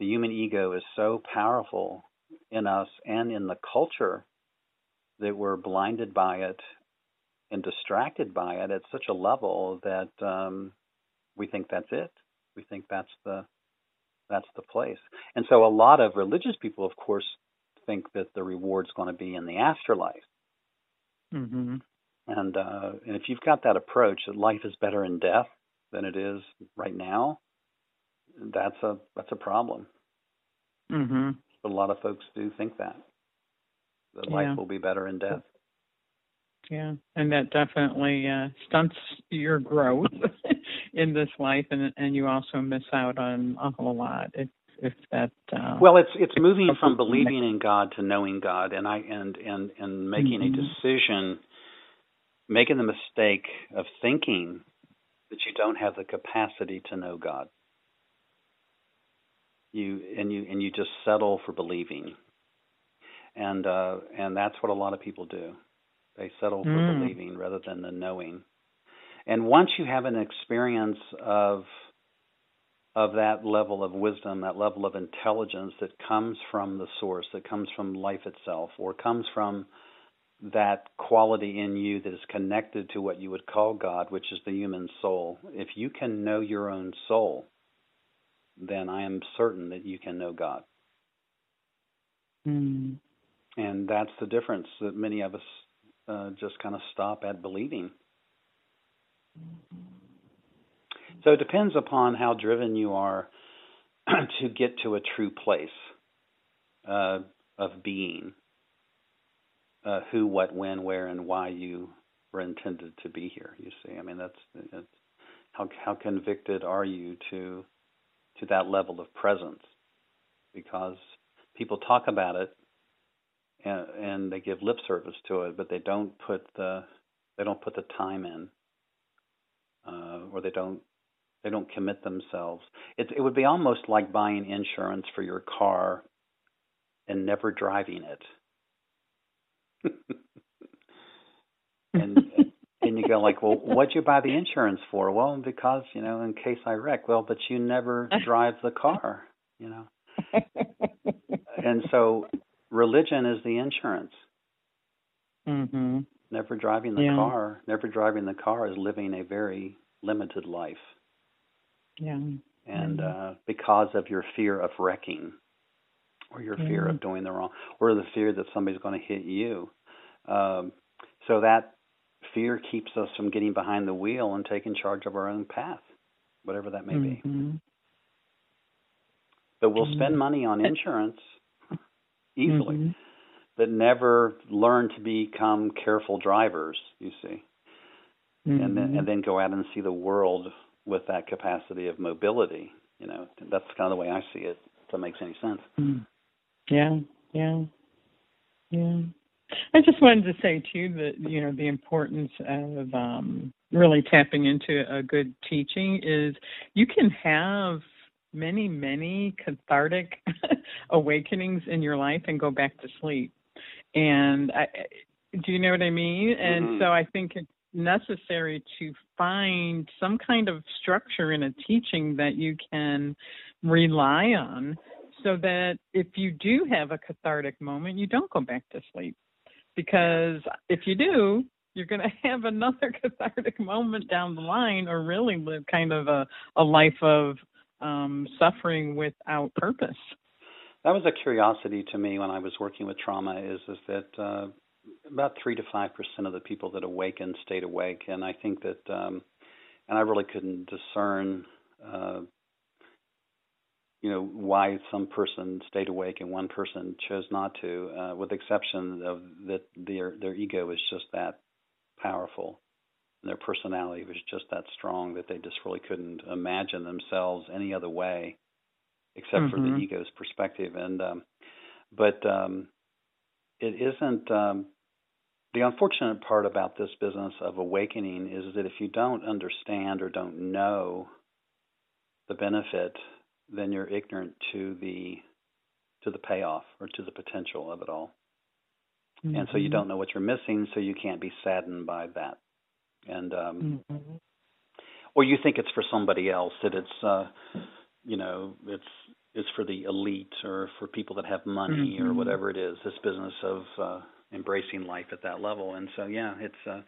the human ego is so powerful in us and in the culture that we're blinded by it and distracted by it at such a level that um, we think that's it. We think that's the that's the place. And so a lot of religious people, of course, think that the reward's going to be in the afterlife. Mm-hmm. And uh, and if you've got that approach that life is better in death than it is right now, that's a that's a problem. Mm-hmm. But a lot of folks do think that that Yeah. life will be better in death. Yeah, and that definitely uh, stunts your growth in this life, and and you also miss out on a whole lot if if that. Uh, Well, it's it's moving from believing in God to knowing God, and I and and and making Mhm. a decision, making the mistake of thinking that you don't have the capacity to know God. You and you and you just settle for believing, and uh, and that's what a lot of people do. They settle for Mm. believing rather than the knowing. And once you have an experience of of that level of wisdom, that level of intelligence that comes from the source, that comes from life itself, or comes from that quality in you that is connected to what you would call God, which is the human soul. If you can know your own soul, then I am certain that you can know God. mm, And that's the difference that many of us uh, just kind of stop at believing. So it depends upon how driven you are to get to a true place uh, of being, uh, who, what, when, where, and why you were intended to be here. You see, I mean, that's, that's how how convicted are you to to that level of presence? Because people talk about it and, and they give lip service to it, but they don't put the they don't put the time in uh, or they don't they don't commit themselves. It it would be almost like buying insurance for your car and never driving it. and and you go like, well, what'd you buy the insurance for? Well, because you know, in case I wreck. Well, but you never drive the car, you know. and so, religion is the insurance. Mm-hmm. Never driving the Yeah. car, never driving the car is living a very limited life, Yeah. and Mhm. uh, because of your fear of wrecking, or your fear of doing the wrong, or the fear that somebody's going to hit you. Um, so that fear keeps us from getting behind the wheel and taking charge of our own path, whatever that may be. Mhm. But we'll spend Mhm. money on insurance easily, but never learn to become careful drivers. You see, and then and then go out and see the world with that capacity of mobility. You know, that's kind of the way I see it. If that makes any sense. Mm. Yeah, yeah, yeah. I just wanted to say too that you know the importance of um, really tapping into a good teaching is you can have many many cathartic awakenings in your life and go back to sleep. And I, do you know what I mean? And Mhm. so I think it's necessary to find some kind of structure in a teaching that you can rely on so that if you do have a cathartic moment, you don't go back to sleep. Because if you do, you're going to have another cathartic moment down the line or really live kind of a, a life of um, suffering without purpose. That was a curiosity to me when I was working with trauma. Is is that uh, about three to five percent of the people that awaken stayed awake, and I think that, um, and I really couldn't discern, uh, you know, why some person stayed awake and one person chose not to, uh, with the exception of that their their ego is just that powerful, and their personality was just that strong that they just really couldn't imagine themselves any other way except for the Mhm. ego's perspective. And um, but um, it isn't. Um, the unfortunate part about this business of awakening is that if you don't understand or don't know the benefit, then you're ignorant to the to the payoff or to the potential of it all. And so you Mhm. don't know what you're missing, so you can't be saddened by that. And um, Mhm. or you think it's for somebody else that it's uh you know it's it's for the elite or for people that have money or Mhm. whatever it is this business of uh embracing life at that level and so yeah it's uh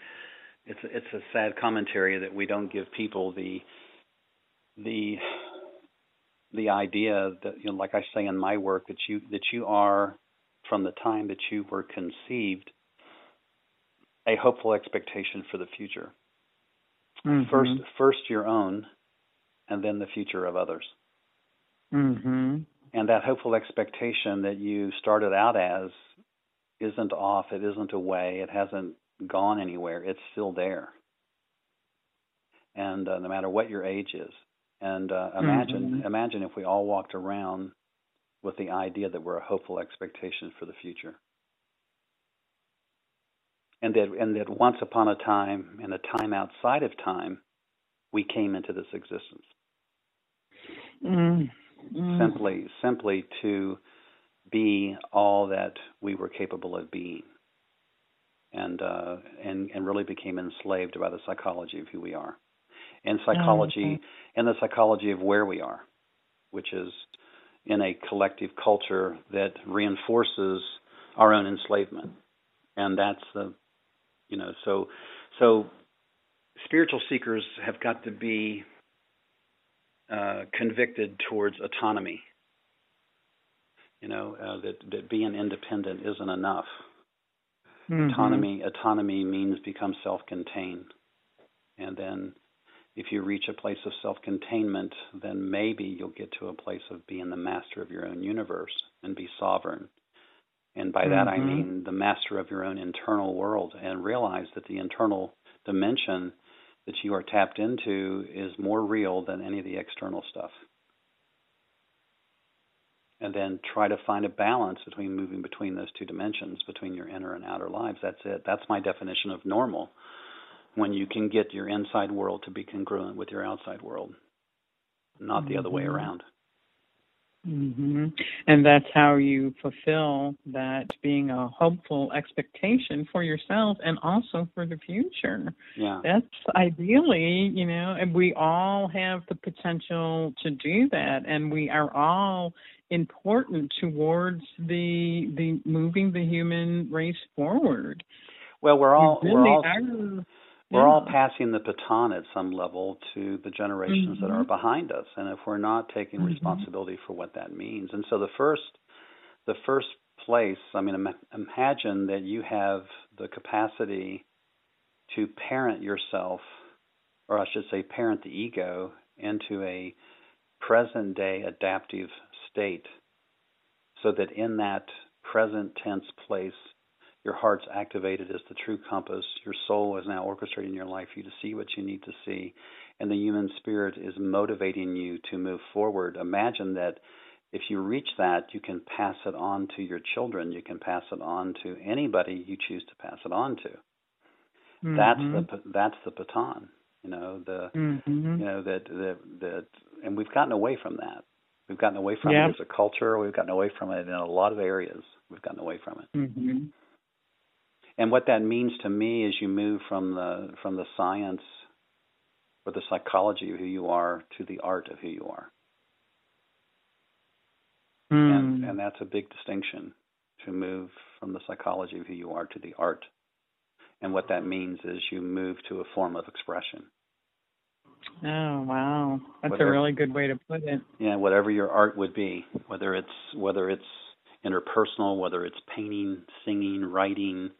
it's it's a sad commentary that we don't give people the the the idea that you know like I say in my work that you that you are from the time that you were conceived a hopeful expectation for the future Mhm. first first your own and then the future of others Mm-hmm. and that hopeful expectation that you started out as isn't off it isn't away it hasn't gone anywhere it's still there and uh, no matter what your age is and uh, imagine Mhm. imagine if we all walked around with the idea that we're a hopeful expectation for the future and that and that once upon a time in a time outside of time we came into this existence Mm. Mm. simply simply to be all that we were capable of being and uh, and and really became enslaved by the psychology of who we are and psychology okay. and the psychology of where we are which is in a collective culture that reinforces our own enslavement and that's the you know so so spiritual seekers have got to be uh, convicted towards autonomy. You know uh, that that being independent isn't enough. Mhm. Autonomy autonomy means become self-contained, and then if you reach a place of self-containment, then maybe you'll get to a place of being the master of your own universe and be sovereign. And by that I Mhm. mean the master of your own internal world, and realize that the internal dimension that you are tapped into is more real than any of the external stuff. And then try to find a balance between moving between those two dimensions, between your inner and outer lives. That's it. That's my definition of normal. when you can get your inside world to be congruent with your outside world, not the other way mm-hmm. around. Mm-hmm. And that's how you fulfill that being a hopeful expectation for yourself and also for the future. Yeah. That's ideally, you know, and we all have the potential to do that and we are all important towards the the moving the human race forward. Well, we're all we're all are, we're yeah. all passing the baton at some level to the generations mm-hmm. that are mm-hmm. behind us and if we're not taking mm-hmm. responsibility for what that means and so the first the first place i mean imagine that you have the capacity to parent yourself or i should say parent the ego into a present day adaptive state so that in that present tense place your heart's activated as the true compass. Your soul is now orchestrating your life for you to see what you need to see. And the human spirit is motivating you to move forward. Imagine that if you reach that, you can pass it on to your children. You can pass it on to anybody you choose to pass it on to. Mm-hmm. That's the that's the baton. You know the mm-hmm. you know that that that, and we've gotten away from that. We've gotten away from it as a culture. We've gotten away from it in a lot of areas. We've gotten away from it. Mm-hmm. And what that means to me is you move from the from the science or the psychology of who you are to the art of who you are. Mm. And, and that's a big distinction to move from the psychology of who you are to the art. And what that means is you move to a form of expression. Oh wow, that's whatever, a really good way to put it. Yeah, whatever your art would be, whether it's whether it's interpersonal, whether it's painting, singing, writing,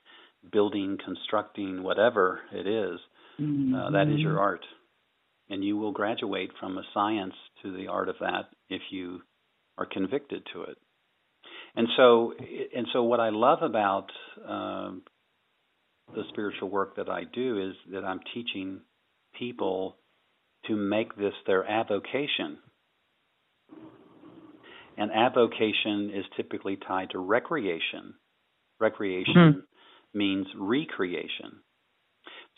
building, constructing, whatever it is, mm-hmm. uh, that is your mm-hmm. art. And you will graduate from a science to the art of that if you are convicted to it. And so, and so, what I love about um, the spiritual work that I do is that I'm teaching people to make this their avocation. And avocation is typically tied to recreation. Recreation mm means recreation.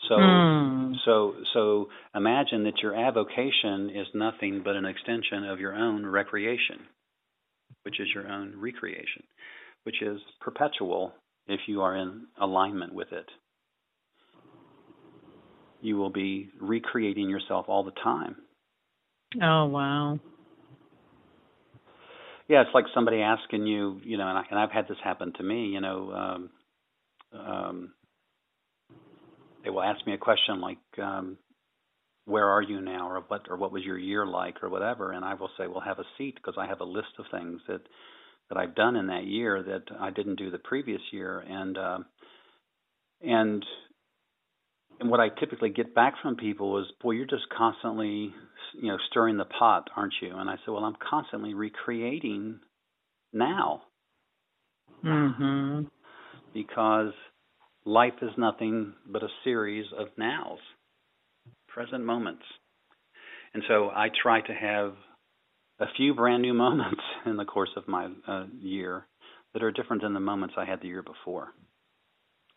So mm. so so imagine that your avocation is nothing but an extension of your own recreation, which is your own recreation, which is perpetual if you are in alignment with it. You will be recreating yourself all the time. Oh wow. Yeah, it's like somebody asking you, you know, and, I, and I've had this happen to me. You know, um, um, they will ask me a question like, um, "Where are you now?" or "What?" or "What was your year like?" or whatever, and I will say, "Well, have a seat," because I have a list of things that that I've done in that year that I didn't do the previous year, and uh, and and what I typically get back from people is, "Boy, you're just constantly, you know, stirring the pot, aren't you?" And I say, "Well, I'm constantly recreating now." Mhm because life is nothing but a series of nows, present moments. And so I try to have a few brand new moments in the course of my uh, year that are different than the moments I had the year before.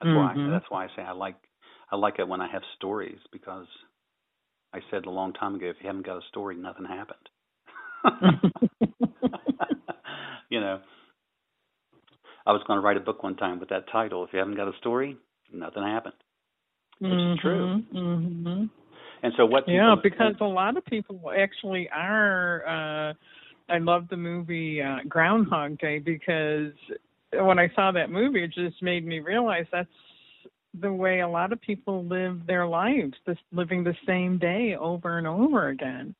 That's mm-hmm. why that's why I say I like I like it when I have stories because I said a long time ago if you haven't got a story nothing happened. you know, I was going to write a book one time with that title. If you haven't got a story, nothing happened. Which mm-hmm, is true. Mm-hmm. And so what? yeah, because a lot of people actually are. uh I love the movie uh, Groundhog Day because when I saw that movie, it just made me realize that's the way a lot of people live their lives, this living the same day over and over again.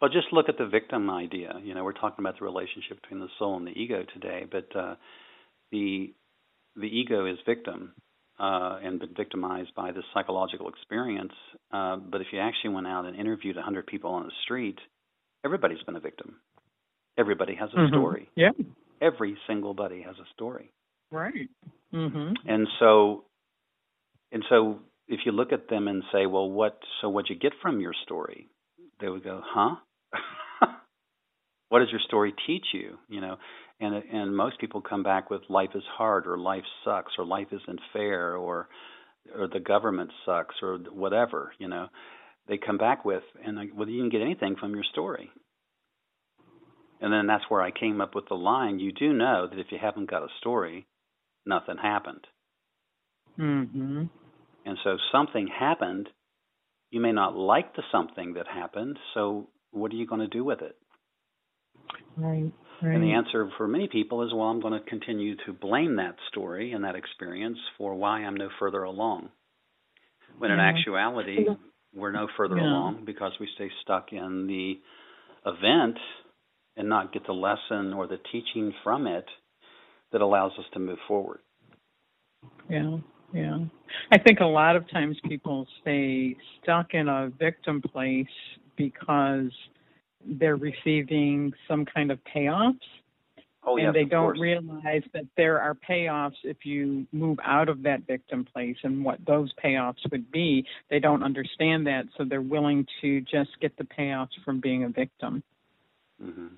Well, just look at the victim idea. You know, we're talking about the relationship between the soul and the ego today, but uh, the the ego is victim uh, and been victimized by this psychological experience. Uh, but if you actually went out and interviewed 100 people on the street, everybody's been a victim. Everybody has a mm-hmm. story. Yeah. Every single buddy has a story. Right. Mm-hmm. And so, and so, if you look at them and say, "Well, what? So, what'd you get from your story?" They would go, "Huh? what does your story teach you? You know, and and most people come back with life is hard or life sucks or life isn't fair or or the government sucks or whatever, you know, they come back with, and well, you didn't get anything from your story. And then that's where I came up with the line: "You do know that if you haven't got a story, nothing happened." Mm-hmm. And so something happened. You may not like the something that happened. So what are you going to do with it? Right. Right. And the answer for many people is, well, I'm going to continue to blame that story and that experience for why I'm no further along. When in actuality, we're no further yeah. along because we stay stuck in the event and not get the lesson or the teaching from it that allows us to move forward. Yeah, yeah. I think a lot of times people stay stuck in a victim place because they're receiving some kind of payoffs. Oh, yes, and they don't course. realize that there are payoffs if you move out of that victim place and what those payoffs would be. They don't understand that, so they're willing to just get the payoffs from being a victim. Mhm.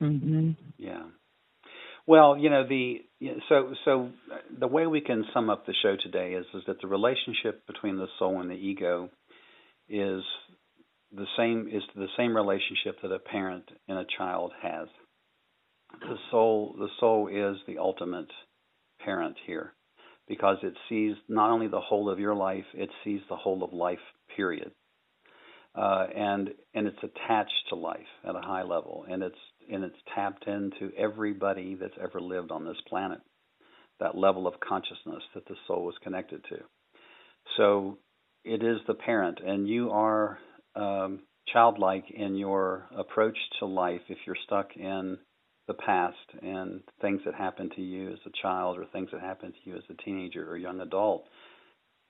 Mhm. Yeah. Well, you know the so so the way we can sum up the show today is is that the relationship between the soul and the ego is the same is the same relationship that a parent and a child has. The soul the soul is the ultimate parent here because it sees not only the whole of your life, it sees the whole of life period. Uh, and and it's attached to life at a high level, and it's and it's tapped into everybody that's ever lived on this planet. That level of consciousness that the soul is connected to. So it is the parent, and you are um, childlike in your approach to life if you're stuck in the past and things that happened to you as a child or things that happened to you as a teenager or young adult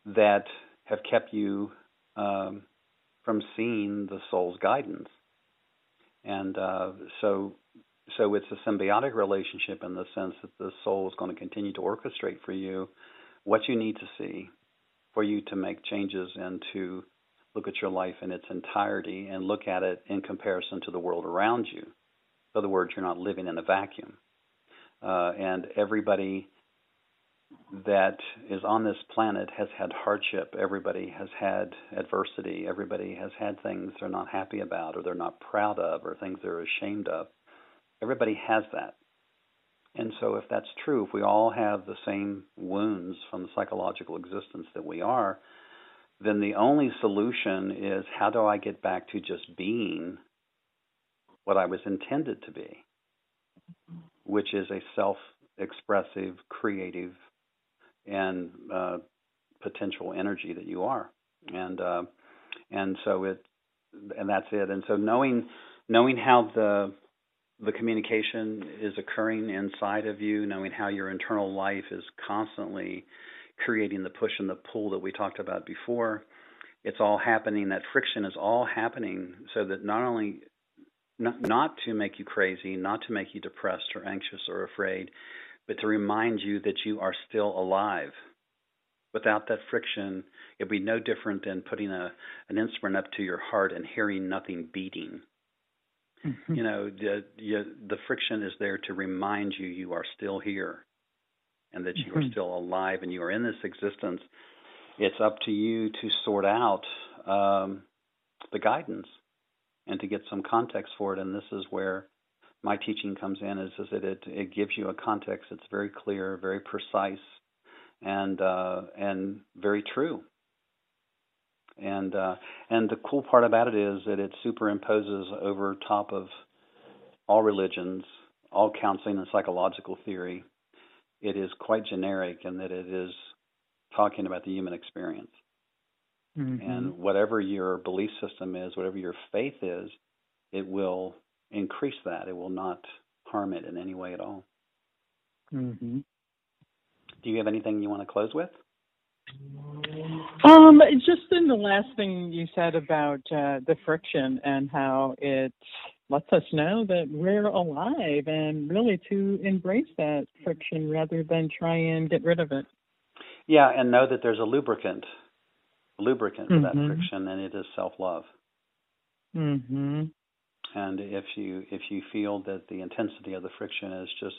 that have kept you um, from seeing the soul's guidance. And uh, so, so it's a symbiotic relationship in the sense that the soul is going to continue to orchestrate for you what you need to see for you to make changes and to look at your life in its entirety and look at it in comparison to the world around you. In other words, you're not living in a vacuum. Uh, and everybody that is on this planet has had hardship. Everybody has had adversity. Everybody has had things they're not happy about or they're not proud of or things they're ashamed of. Everybody has that. And so, if that's true, if we all have the same wounds from the psychological existence that we are, then the only solution is how do I get back to just being what I was intended to be, which is a self expressive, creative, and uh, potential energy that you are. And uh, and so it and that's it. And so knowing knowing how the the communication is occurring inside of you, knowing how your internal life is constantly creating the push and the pull that we talked about before. It's all happening. That friction is all happening so that not only not, not to make you crazy, not to make you depressed or anxious or afraid, but to remind you that you are still alive. Without that friction, it'd be no different than putting a an instrument up to your heart and hearing nothing beating. Mm-hmm. You know, the, you, the friction is there to remind you you are still here and that you mm-hmm. are still alive and you are in this existence. It's up to you to sort out um, the guidance and to get some context for it. And this is where my teaching comes in is, is that it, it gives you a context that's very clear, very precise, and uh, and very true. And uh, and the cool part about it is that it superimposes over top of all religions, all counseling and psychological theory. It is quite generic in that it is talking about the human experience. Mm-hmm. And whatever your belief system is, whatever your faith is, it will increase that. It will not harm it in any way at all. Mm-hmm. Do you have anything you want to close with? Um, just in the last thing you said about uh, the friction and how it lets us know that we're alive and really to embrace that friction rather than try and get rid of it. Yeah, and know that there's a lubricant, a lubricant mm-hmm. for that friction, and it is self-love. Mm-hmm. And if you if you feel that the intensity of the friction is just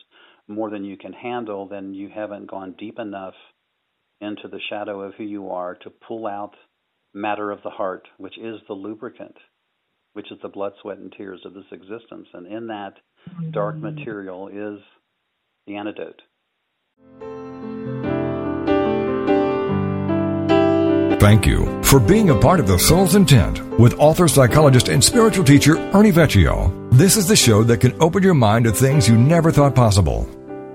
more than you can handle, then you haven't gone deep enough into the shadow of who you are to pull out matter of the heart, which is the lubricant, which is the blood, sweat, and tears of this existence. And in that dark mm-hmm. material is the antidote. Thank you for being a part of The Soul's Intent with author, psychologist, and spiritual teacher Ernie Vecchio. This is the show that can open your mind to things you never thought possible.